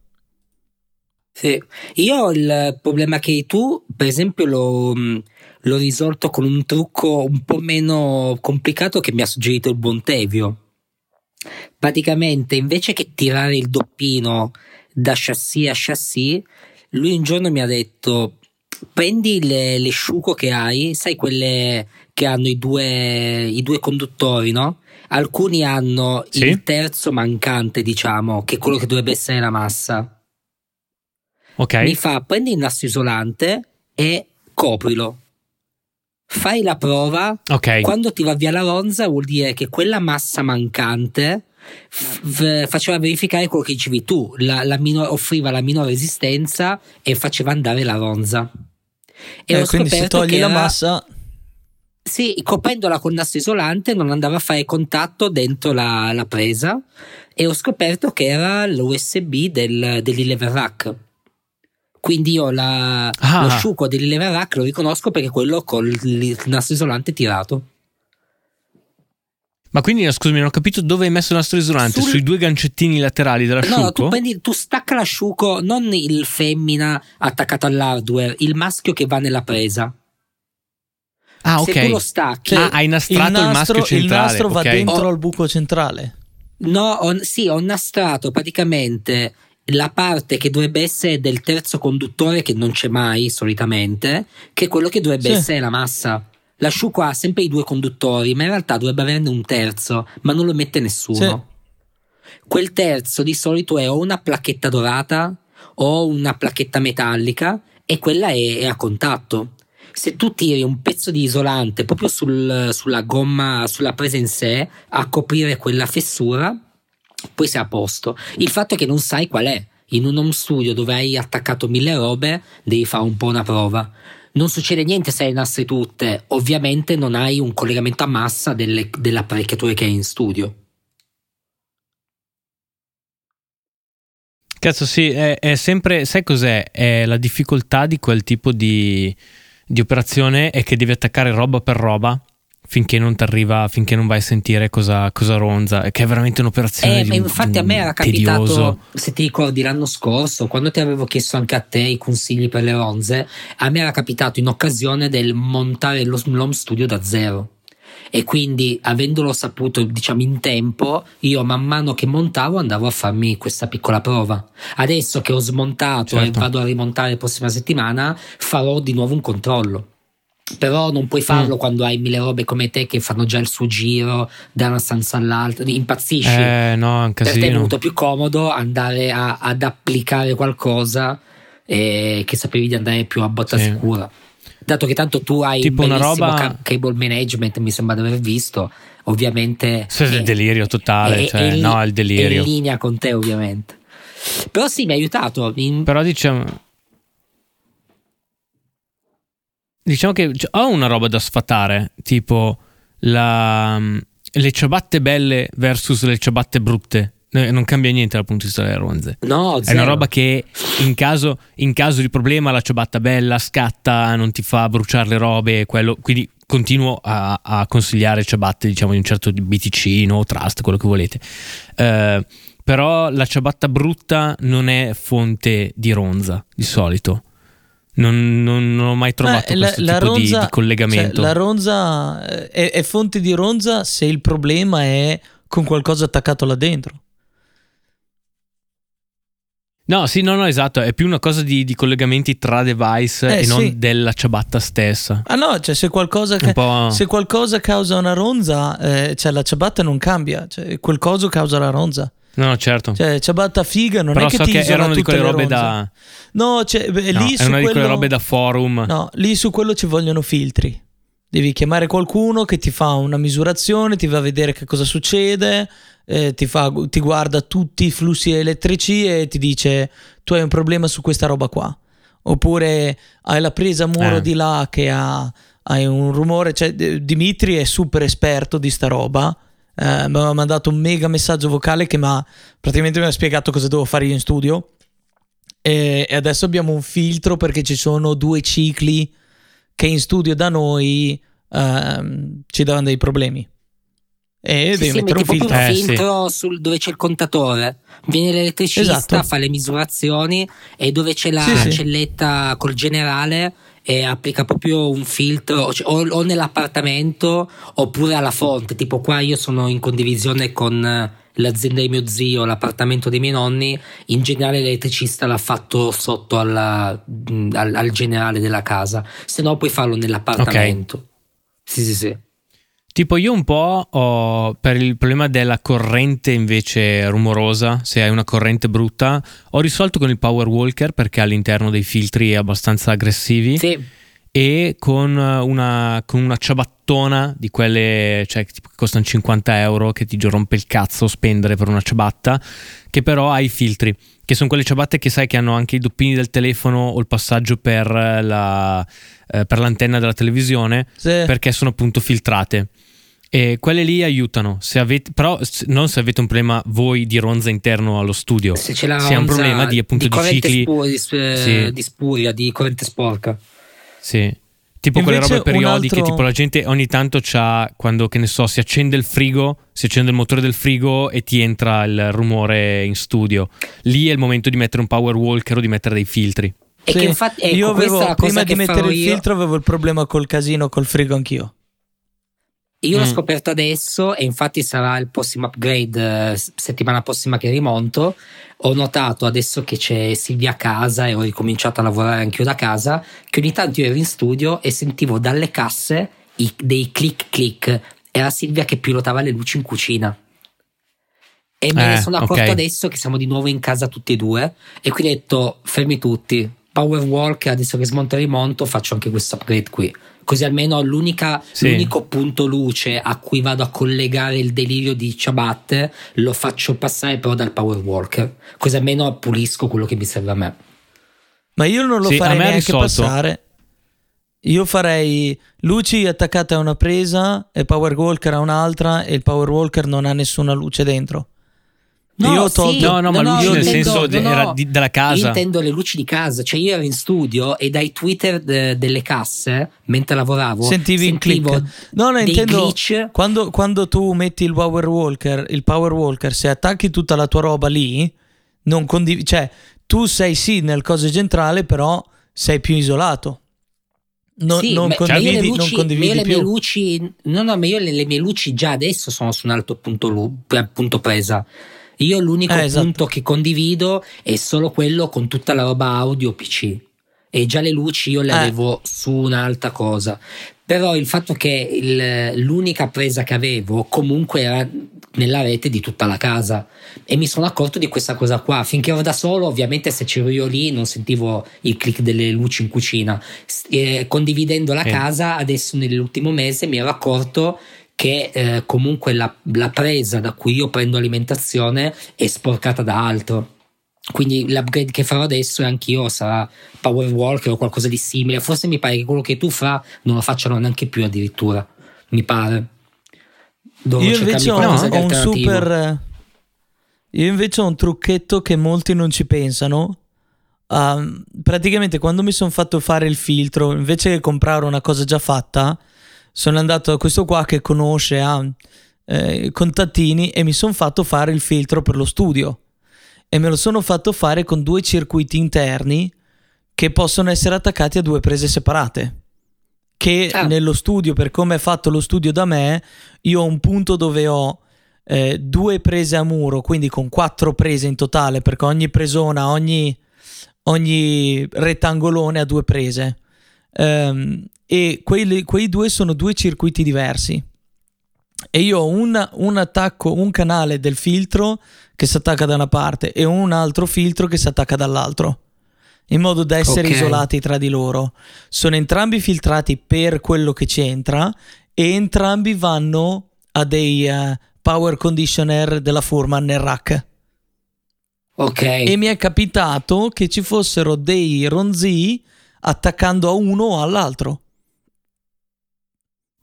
Sì. Io ho il problema che tu, per esempio, l'ho, mh, l'ho risolto con un trucco un po' meno complicato che mi ha suggerito il buon Tevio. Praticamente, invece che tirare il doppino da chassis a chassis, lui un giorno mi ha detto: Prendi le, le sciuco che hai, sai, quelle che hanno i due, i due conduttori, no? Alcuni hanno Sì. il terzo mancante, diciamo, che è quello che dovrebbe essere la massa Ok, mi fa prendi il nastro isolante e coprilo. Fai la prova. ok. Quando ti va via la ronza, vuol dire che quella massa mancante f- v- faceva verificare quello che dicevi tu, la, la minor- offriva la minore resistenza e faceva andare la ronza. E Eh, ho quindi se scoperto togli che la era- massa, sì, coprendola con nastro isolante non andava a fare contatto dentro la, la presa e ho scoperto che era l'USB del, dell'Eleven Rack. Quindi io la, Ah. lo sciuco dell'Eleven Rack lo riconosco perché è quello con il nastro isolante tirato. Ma quindi, scusami, non ho capito dove hai messo il nastro isolante? Sul- Sui due gancettini laterali No, dell'asciugo? tu, prendi, tu stacca l'asciugo, non il femmina attaccato all'hardware, il maschio che va nella presa. ah, Se tu lo ok. stacchi, Ah, hai il nastrato il, nastro, maschio il centrale. nastro va ok. dentro Oh. al buco centrale. No, ho, sì, ho nastrato praticamente la parte che dovrebbe essere del terzo conduttore che non c'è mai solitamente, che è quello che dovrebbe Sì. essere la massa. L'asciugo ha sempre i due conduttori, ma in realtà dovrebbe averne un terzo, ma non lo mette nessuno. Quel terzo di solito è o una placchetta dorata o una placchetta metallica e quella è, è a contatto. Se tu tiri un pezzo di isolante proprio sul- sulla gomma, sulla presa in sé, a coprire quella fessura, poi sei a posto. Il fatto è che non sai qual è. In un home studio dove hai attaccato mille robe, devi fare un po' una prova. Non succede niente se hai nastri tutte, ovviamente non hai un collegamento a massa delle, apparecchiature che hai in studio. Cazzo, sì, è, è sempre. Sai cos'è? È la difficoltà di quel tipo di, di operazione è che devi attaccare roba per roba finché non ti arriva, finché non vai a sentire cosa, cosa ronza. Che è veramente un'operazione. Eh, di infatti a me era capitato, tedioso. se ti ricordi l'anno scorso, quando ti avevo chiesto anche a te i consigli per le ronze, a me era capitato in occasione del montare lo l'home studio da zero. E quindi, avendolo saputo, diciamo, in tempo, io man mano che montavo andavo a farmi questa piccola prova. Adesso che ho smontato e Certo. vado a rimontare la prossima settimana, farò di nuovo un controllo. Però non puoi farlo Mm. quando hai mille robe come te che fanno già il suo giro da una stanza all'altra, impazzisci. Eh, no, è un per te è venuto più comodo andare a- ad applicare qualcosa eh, che sapevi di andare più a botta Sì. sicura. Dato che tanto tu hai Tipo un roba- ca- cable management, mi sembra di aver visto, ovviamente. Sì, è il delirio totale, cioè, in- no, è il delirio. È in linea con te, ovviamente. Però sì, mi ha aiutato. in- Però diciamo. Diciamo che ho una roba da sfatare, tipo la, le ciabatte belle versus le ciabatte brutte. Eh, Non cambia niente dal punto di vista delle ronze. No, È zero. una roba che in caso, in caso di problema la ciabatta bella scatta, non ti fa bruciare le robe, quello- quindi continuo a, a consigliare ciabatte diciamo di un certo BTC, no trust, quello che volete. Eh, però la ciabatta brutta non è fonte di ronza di solito. Non, non- non ho mai trovato Eh, la- questo la tipo di- ronza- di, collegamento. cioè, la ronza eh, è, è fonte di ronza se il problema è con qualcosa attaccato là dentro. No, sì, no, no, esatto, è più una cosa di, di collegamenti tra device Eh, e non sì. della ciabatta stessa. Ah no, cioè se qualcosa, ca- se qualcosa causa una ronza, eh, cioè la ciabatta non cambia, cioè quel coso causa la ronza. No, certo. Cioè ciabatta figa non Però è che so ti che una di tutte quelle le robe da... No, cioè, beh, no, lì è su una di quelle quello- robe da forum. No, lì su quello ci vogliono filtri. Devi chiamare qualcuno che ti fa una misurazione, ti va a vedere che cosa succede, eh, ti, fa- ti guarda tutti i flussi elettrici e ti dice tu hai un problema su questa roba qua. Oppure hai la presa muro Eh. di là che ha hai un rumore. Cioè, D- Dimitri è super esperto di sta roba. Eh, mi ha mandato un mega messaggio vocale che mi ha praticamente mi ha spiegato cosa devo fare io in studio. E, e adesso abbiamo un filtro perché ci sono due cicli che in studio da noi ehm, ci davano dei problemi. E Sì, devi sì, mettere un filtro. un Eh, sì. filtro sul- dove c'è il contatore. Viene l'elettricista, Esatto. fa le misurazioni e dove c'è la Sì, sì. celletta col generale e applica proprio un filtro cioè, o, o nell'appartamento oppure alla fonte. Tipo qua io sono in condivisione con eh, l'azienda di mio zio, l'appartamento dei miei nonni. In generale l'elettricista l'ha fatto sotto alla- al, al generale della casa. Se no puoi farlo nell'appartamento. Sì, sì, sì. Tipo io un po' ho, per il problema della corrente invece rumorosa, se hai una corrente brutta, ho risolto con il Power Walker perché all'interno dei filtri è abbastanza aggressivi Sì. E con una, con una ciabattona di quelle cioè, che tipo che costano 50 euro che ti rompe il cazzo spendere per una ciabatta, che però ha i filtri, che sono quelle ciabatte che sai che hanno anche i doppini del telefono o il passaggio per, la, eh, per l'antenna della televisione Sì. perché sono appunto filtrate. E quelle lì aiutano, se avete, però non se avete un problema voi di ronza interno allo studio, Se c'è la se è un problema di appunto di, corrente cicli, spu- di, sp- Sì. di spuria, di corrente sporca. Sì. Tipo quelle Invece robe un periodiche, altro- tipo la gente ogni tanto c'ha quando che ne so, si accende il frigo, si accende il motore del frigo e ti entra il rumore in studio. Lì è il momento di mettere un power walker o di mettere dei filtri. E Sì. che infatti ecco, io avevo, prima di mettere il io. filtro avevo il problema col casino col frigo anch'io. Io l'ho Mm. scoperto adesso e infatti sarà il prossimo upgrade eh, settimana prossima che rimonto. Ho notato adesso che c'è Silvia a casa e ho ricominciato a lavorare anch'io da casa che ogni tanto io ero in studio e sentivo dalle casse i- dei click click. Era Silvia che pilotava le luci in cucina. E me ne Eh, sono accorto ok. adesso che siamo di nuovo in casa tutti e due e quindi ho detto fermi tutti. Power walk, adesso che smonto e rimonto faccio anche questo upgrade qui. Così almeno l'unica, Sì. l'unico punto luce a cui vado a collegare il delirio di ciabatte lo faccio passare però dal power walker. Così almeno pulisco quello che mi serve a me. Ma io non lo Sì, farei neanche risolto. passare. Io farei luci attaccate a una presa e power walker a un'altra e il power walker non ha nessuna luce dentro. Io ho tolto- No, no, ma luci nel senso de- era di- della casa. Io intendo le luci di casa, cioè io ero in studio e dai Twitter de- delle casse, mentre lavoravo, Sentivi in sentivo click. No, no, intendo quando, quando tu metti il power walker, il power walker, se attacchi tutta la tua roba lì, non condiv- cioè tu sei sì nel coso centrale, però sei più isolato. Non, Sì, non condividi, le non luci- condividi io le più. mie luci, no, no, ma io le, le mie luci già adesso sono su un alto punto, punto presa. Io l'unico Eh, esatto. punto che condivido è solo quello con tutta la roba audio PC. E già le luci io le Eh. avevo su un'altra cosa. Però il fatto che il- l'unica presa che avevo comunque era nella rete di tutta la casa. E mi sono accorto di questa cosa qua. Finché ero da solo, ovviamente se c'ero io lì non sentivo il click delle luci in cucina. S- eh, condividendo la Sì. casa, adesso nell'ultimo mese mi ero accorto che eh, comunque la, la presa da cui io prendo alimentazione è sporcata da altro. Quindi l'upgrade che farò adesso è anch'io sarà Power Walker o qualcosa di simile. Forse mi pare che quello che tu fa non lo facciano neanche più addirittura. Mi pare. Dovrò Io invece ho, di ho un super. Io invece ho un trucchetto che molti non ci pensano. Um, praticamente quando mi sono fatto fare il filtro, invece che comprare una cosa già fatta, sono andato da questo qua che conosce, ha eh, contattini e mi sono fatto fare il filtro per lo studio. E me lo sono fatto fare con due circuiti interni che possono essere attaccati a due prese separate. Che Ah. nello studio, per come è fatto lo studio da me, io ho un punto dove ho eh, due prese a muro, quindi con quattro prese in totale, perché ogni presona, ogni, ogni rettangolone ha due prese. Um, e quei, quei, due sono due circuiti diversi. E io ho un, un attacco, un canale del filtro che si attacca da una parte e un altro filtro che si attacca dall'altro in modo da essere okay. isolati tra di loro. Sono entrambi filtrati per quello che c'entra e entrambi vanno a dei uh, power conditioner della Furman nel rack. Ok. E mi è capitato che ci fossero dei ronzi attaccando a uno o all'altro.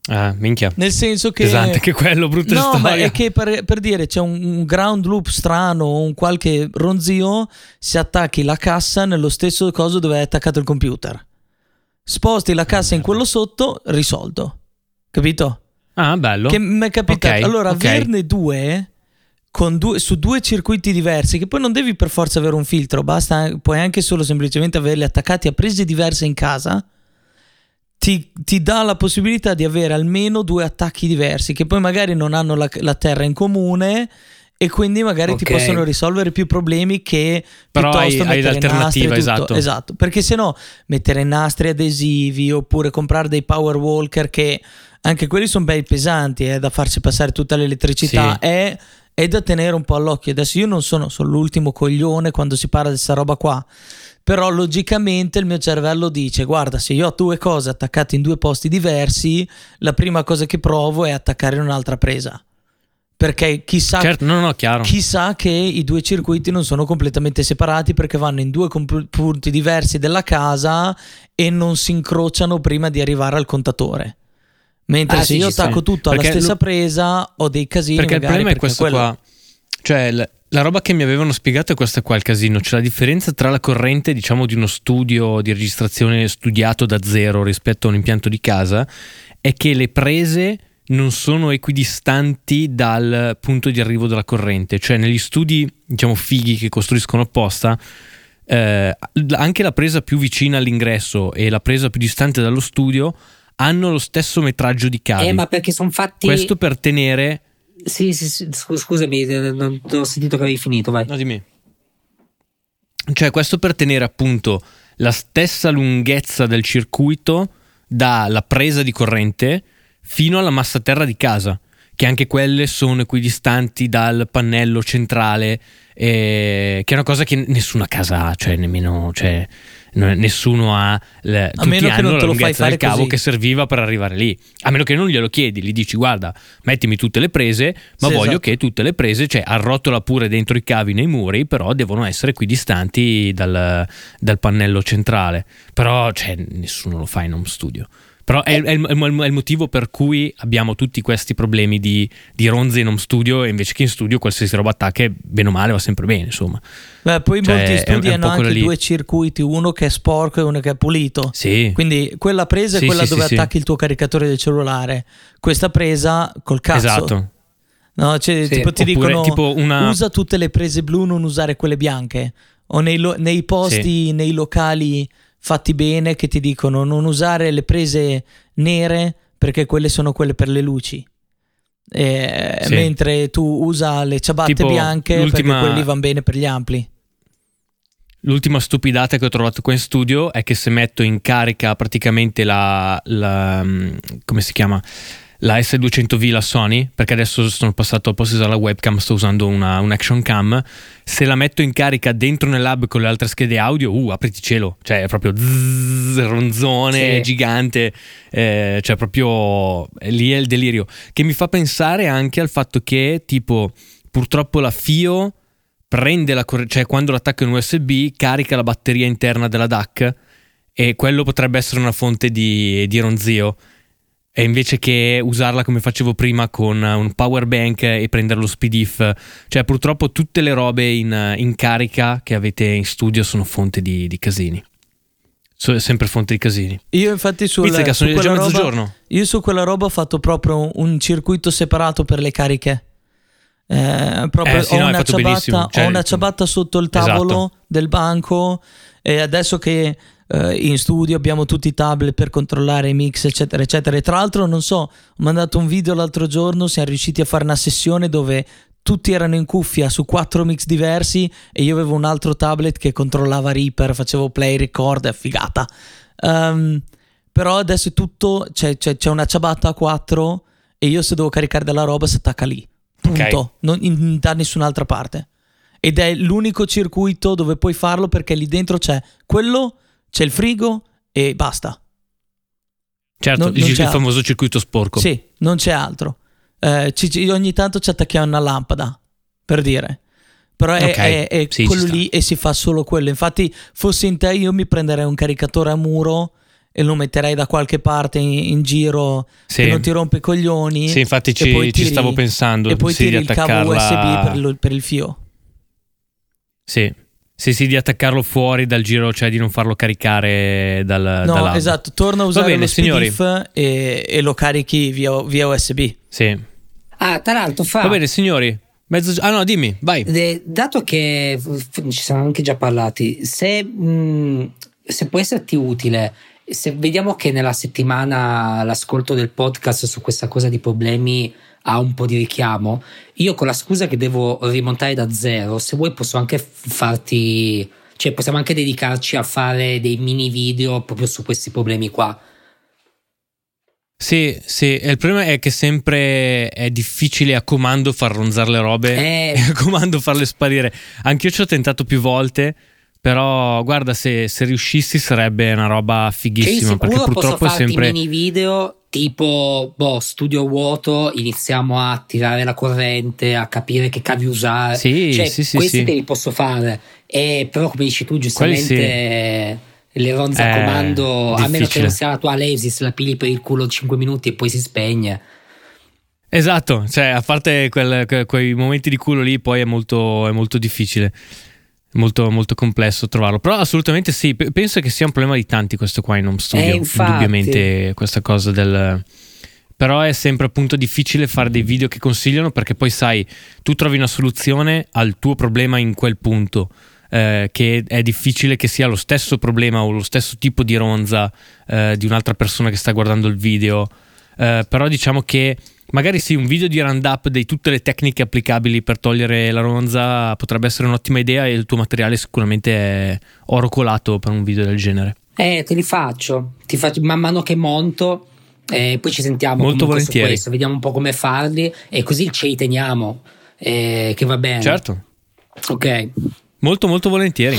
Ah, minchia. Nel senso che. Pesante che quello, brutta no, storia. ma è che per, per dire c'è un, un, ground loop strano, un qualche ronzio, si attacchi la cassa nello stesso coso dove è attaccato il computer. Sposti la cassa in quello sotto, risolto. Capito? Ah, bello. Che mi è capitato. Okay, allora, okay. averne due, due, su due circuiti diversi, che poi non devi per forza avere un filtro, basta, puoi anche solo semplicemente averli attaccati a prese diverse in casa ti, ti, dà la possibilità di avere almeno due attacchi diversi che poi magari non hanno la, la terra in comune e quindi magari okay. ti possono risolvere più problemi che Però piuttosto hai, mettere hai l'alternativa, esatto. esatto. Perché se no mettere nastri adesivi oppure comprare dei power walker che anche quelli sono bei pesanti, è eh, da farci passare tutta l'elettricità, sì. è, è da tenere un po' all'occhio. Adesso io non sono, sono l'ultimo coglione quando si parla di questa roba qua però logicamente il mio cervello dice guarda se io ho due cose attaccate in due posti diversi la prima cosa che provo è attaccare un'altra presa. Perché chissà, certo, no, no, chissà che i due circuiti non sono completamente separati perché vanno in due comp- punti diversi della casa e non si incrociano prima di arrivare al contatore. Mentre ah, se sì, io attacco tutto alla stessa lo... presa ho dei casini perché il problema è questo quello... qua cioè la roba che mi avevano spiegato è questa qua il casino, c'è la differenza tra la corrente diciamo di uno studio di registrazione studiato da zero rispetto a un impianto di casa è che le prese non sono equidistanti dal punto di arrivo della corrente, cioè negli studi diciamo fighi che costruiscono apposta eh, anche la presa più vicina all'ingresso e la presa più distante dallo studio hanno lo stesso metraggio di cavi. Eh, ma perché sono fatti Questo per tenere sì, sì, sì, scusami, eh, non ho sentito che avevi finito, vai. No, dimmi. Cioè, questo per tenere appunto la stessa lunghezza del circuito dalla presa di corrente fino alla massa terra di casa, che anche quelle sono equidistanti dal pannello centrale, eh, che è una cosa che nessuna casa ha, cioè nemmeno... Cioè, nessuno ha le, a meno che non te lo fai fare cavo così. che serviva per arrivare lì a meno che non glielo chiedi gli dici guarda mettimi tutte le prese ma sì, voglio esatto. che tutte le prese cioè arrotola pure dentro i cavi nei muri però devono essere equidistanti dal, dal pannello centrale però cioè, nessuno lo fa in home studio però è, è, il, è, il, motivo per cui abbiamo tutti questi problemi di, di ronze in home studio e invece che in studio qualsiasi roba attacca, bene o male, va sempre bene, insomma. Beh, poi cioè, molti studi hanno anche lì. due circuiti, uno che è sporco e uno che è pulito. Sì. Quindi quella presa è sì, quella sì, dove sì, attacchi il tuo caricatore del cellulare. Questa presa col cazzo. Esatto. No, cioè, tipo, ti dicono tipo una... usa tutte le prese blu, non usare quelle bianche. O nei, lo- nei posti, nei locali fatti bene che ti dicono non usare le prese nere perché quelle sono quelle per le luci. Eh, sì. Mentre tu usa le ciabatte tipo bianche perché quelli vanno bene per gli ampli. L'ultima stupidata che ho trovato qua in studio è che se metto in carica praticamente la, la mm, come si chiama? La S200V la Sony, perché adesso sono passato a posto usare la webcam, sto usando una, un action cam. Se la metto in carica dentro nel lab con le altre schede audio, uh, apriti cielo, cioè è proprio zzz, ronzone sì. gigante, eh, cioè proprio lì è il delirio. Che mi fa pensare anche al fatto che, tipo, purtroppo la FIO prende la corrente, cioè quando l'attacco in USB carica la batteria interna della DAC e quello potrebbe essere una fonte di, di ronzio e invece che usarla come facevo prima con un power bank e prendere lo speed Cioè, purtroppo tutte le robe in, in carica che avete in studio sono fonte di, di casini. So, sempre fonte di casini. Io infatti sul, Pizzica, sono su già mezzogiorno. Io su quella roba ho fatto proprio un circuito separato per le cariche. Eh, proprio eh, sì, ho, no, una ciabatta, cioè, ho una ciabatta sotto il tavolo esatto. del banco e adesso che eh, in studio abbiamo tutti i tablet per controllare i mix, eccetera, eccetera. E tra l'altro, non so, ho mandato un video l'altro giorno, siamo riusciti a fare una sessione dove tutti erano in cuffia su quattro mix diversi e io avevo un altro tablet che controllava Reaper, facevo play, record, è figata. Um, però adesso è tutto, c'è, c'è, c'è una ciabatta a 4 e io se devo caricare della roba si attacca lì. Punto. Ok. Non, in- da nessun'altra parte. Ed è l'unico circuito dove puoi farlo perché lì dentro c'è quello, c'è il frigo e basta. Certo, Non- il, non il altro. famoso circuito sporco. Sì, non c'è altro. Eh, ci- ogni tanto ci attacchiamo una lampada, per dire. Però è, Ok, è- è sì, quello lì e si fa solo quello. Infatti, fossi in te, io mi prenderei un caricatore a muro e lo metterei da qualche parte in, in giro Sì. che non ti rompe i coglioni. Sì, infatti ci, poi ci tiri- stavo pensando. E poi sì, tiri il cavo USB per, lo- per il fio. Sì. Sì, sì, di attaccarlo fuori dal giro, cioè di non farlo caricare dal, No, dall'hub. esatto. Torna a usare bene, lo signori. SPDIF e, e lo carichi via, via USB. Sì. Ah, tra l'altro, fa. Va bene, signori. Mezzo... Ah no, dimmi, vai. Eh, Dato che ci siamo anche già parlati, se, mh, se può esserti utile, se vediamo che nella settimana l'ascolto del podcast su questa cosa di problemi ha un po' di richiamo, io con la scusa che devo rimontare da zero, se vuoi posso anche farti, cioè possiamo anche dedicarci a fare dei mini video proprio su questi problemi qua. Sì, sì, e il problema è che sempre è difficile a comando far ronzare le robe Eh. e a comando farle sparire. Anch'io ci ho tentato più volte, però guarda, se, se riuscissi sarebbe una roba Cioè, fighissima, perché sicuro posso purtroppo è farti sempre... mini video tipo, boh, studio vuoto, iniziamo a tirare la corrente, a capire che cavi usare. Sì, cioè, sì, sì, questi sì. te li posso fare. E però, come dici tu, giustamente, le ronze a Eh, comando, a meno che difficile. non sia la tua Lesis, la pigli per il culo 5 minuti e poi si spegne. Esatto, cioè a parte quel- que- quei momenti di culo lì poi è molto, è molto difficile, molto, molto complesso trovarlo, però assolutamente sì, P- penso che sia un problema di tanti questo qua in home studio, Eh, infatti. indubbiamente questa cosa del... Però è sempre appunto difficile fare dei video che consigliano perché poi sai, tu trovi una soluzione al tuo problema in quel punto, eh, che è difficile che sia lo stesso problema o lo stesso tipo di ronza eh, di un'altra persona che sta guardando il video. Eh, però diciamo che magari sì, un video di roundup di tutte le tecniche applicabili per togliere la ronza potrebbe essere un'ottima idea e il tuo materiale sicuramente è oro colato per un video del genere. Eh, te li faccio, ti faccio man mano che monto. E poi ci sentiamo Molto volentieri. questo, vediamo un po' come farli e così ce li teniamo. eh, che va bene. Certo, Ok. molto molto volentieri.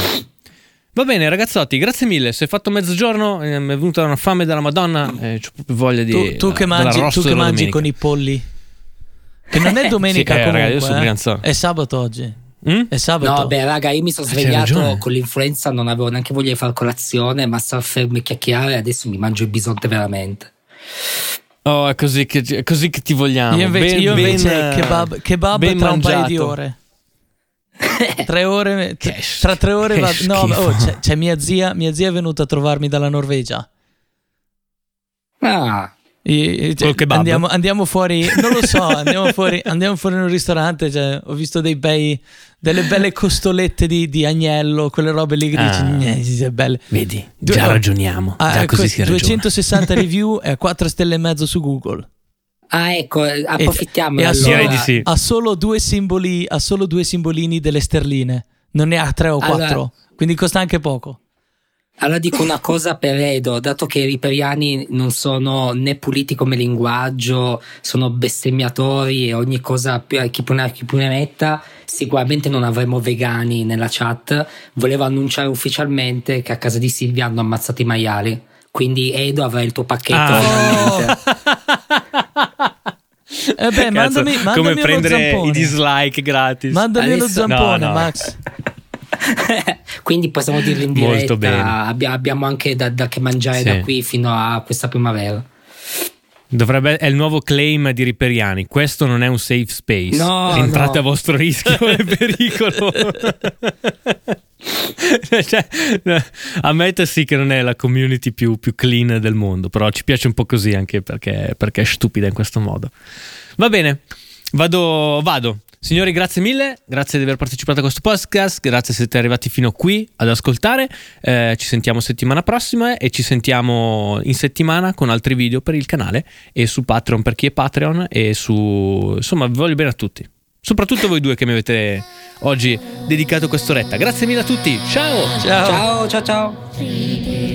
Va bene ragazzotti, grazie mille, si è fatto mezzogiorno, eh, mi è venuta una fame della Madonna, e ho proprio voglia di... Tu, tu che mangi, tu che mangi domenica. con i polli. Che non è domenica Sì, eh, comunque. raga, io sono eh. È sabato oggi. Mm? È sabato. No, beh, raga, io mi sono c'hai svegliato con l'influenza, non avevo neanche voglia di fare colazione, ma stavo fermo e chiacchierare. Adesso mi mangio il bisonte veramente. Oh, è così che, è così che ti vogliamo. io invece, Ben- io ben, invece eh, kebab, kebab ben tra un paio di mangiato. ore. Tre ore, Che tra, tre ore vado. No, oh, c'è, c'è mia zia. Mia zia è venuta a trovarmi dalla Norvegia. Ah, E- kebab? Andiamo, andiamo fuori, non lo so, andiamo fuori, andiamo fuori in un ristorante. cioè, ho visto dei bei, delle belle costolette di, di agnello, quelle robe lì che dici, Ah. "Gne, sì, è belle. Vedi, Due- già oh, ragioniamo. Ah, già ecco, così si ragiona. 260 review e 4 stelle e mezzo su Google. Ah, ecco, eh, approfittiamo E ha allora. sì. ha solo due simboli, ha solo due simbolini delle sterline, non ne ha tre o Allora- quattro, quindi costa anche poco. Allora dico una cosa per Edo, dato che i riperiani non sono né puliti come linguaggio, sono bestemmiatori e ogni cosa chi più ne, chi più ne metta, sicuramente non avremo vegani nella chat. Volevo annunciare ufficialmente che a casa di Silvia hanno ammazzato i maiali. Quindi Edo avrà il tuo pacchetto Ah. Eh beh, Cazzo, mandami, mandami come uno prendere zampone. i dislike gratis. Mandami uno Adesso- zampone, No, no. Max. Quindi possiamo dirlo in Molto bene. diretta. Abbia- abbiamo anche da, da che mangiare Sì. da qui fino a questa primavera. Dovrebbe, è il nuovo claim di Riperiani. Questo non è un safe space. No, Entrate no. a vostro rischio e pericolo. cioè, ammettersi che non è la community più, più clean del mondo, però ci piace un po' così anche perché, perché è stupida in questo modo. Va bene, vado, vado. Signori, grazie mille, grazie di aver partecipato a questo podcast, grazie se siete arrivati fino qui ad ascoltare. Eh, ci sentiamo settimana prossima e ci sentiamo in settimana con altri video per il canale e su Patreon per chi è Patreon e su... insomma, vi voglio bene a tutti. Soprattutto voi due che mi avete oggi dedicato quest'oretta. Grazie mille a tutti. Ciao. Ciao. Ciao, ciao, ciao.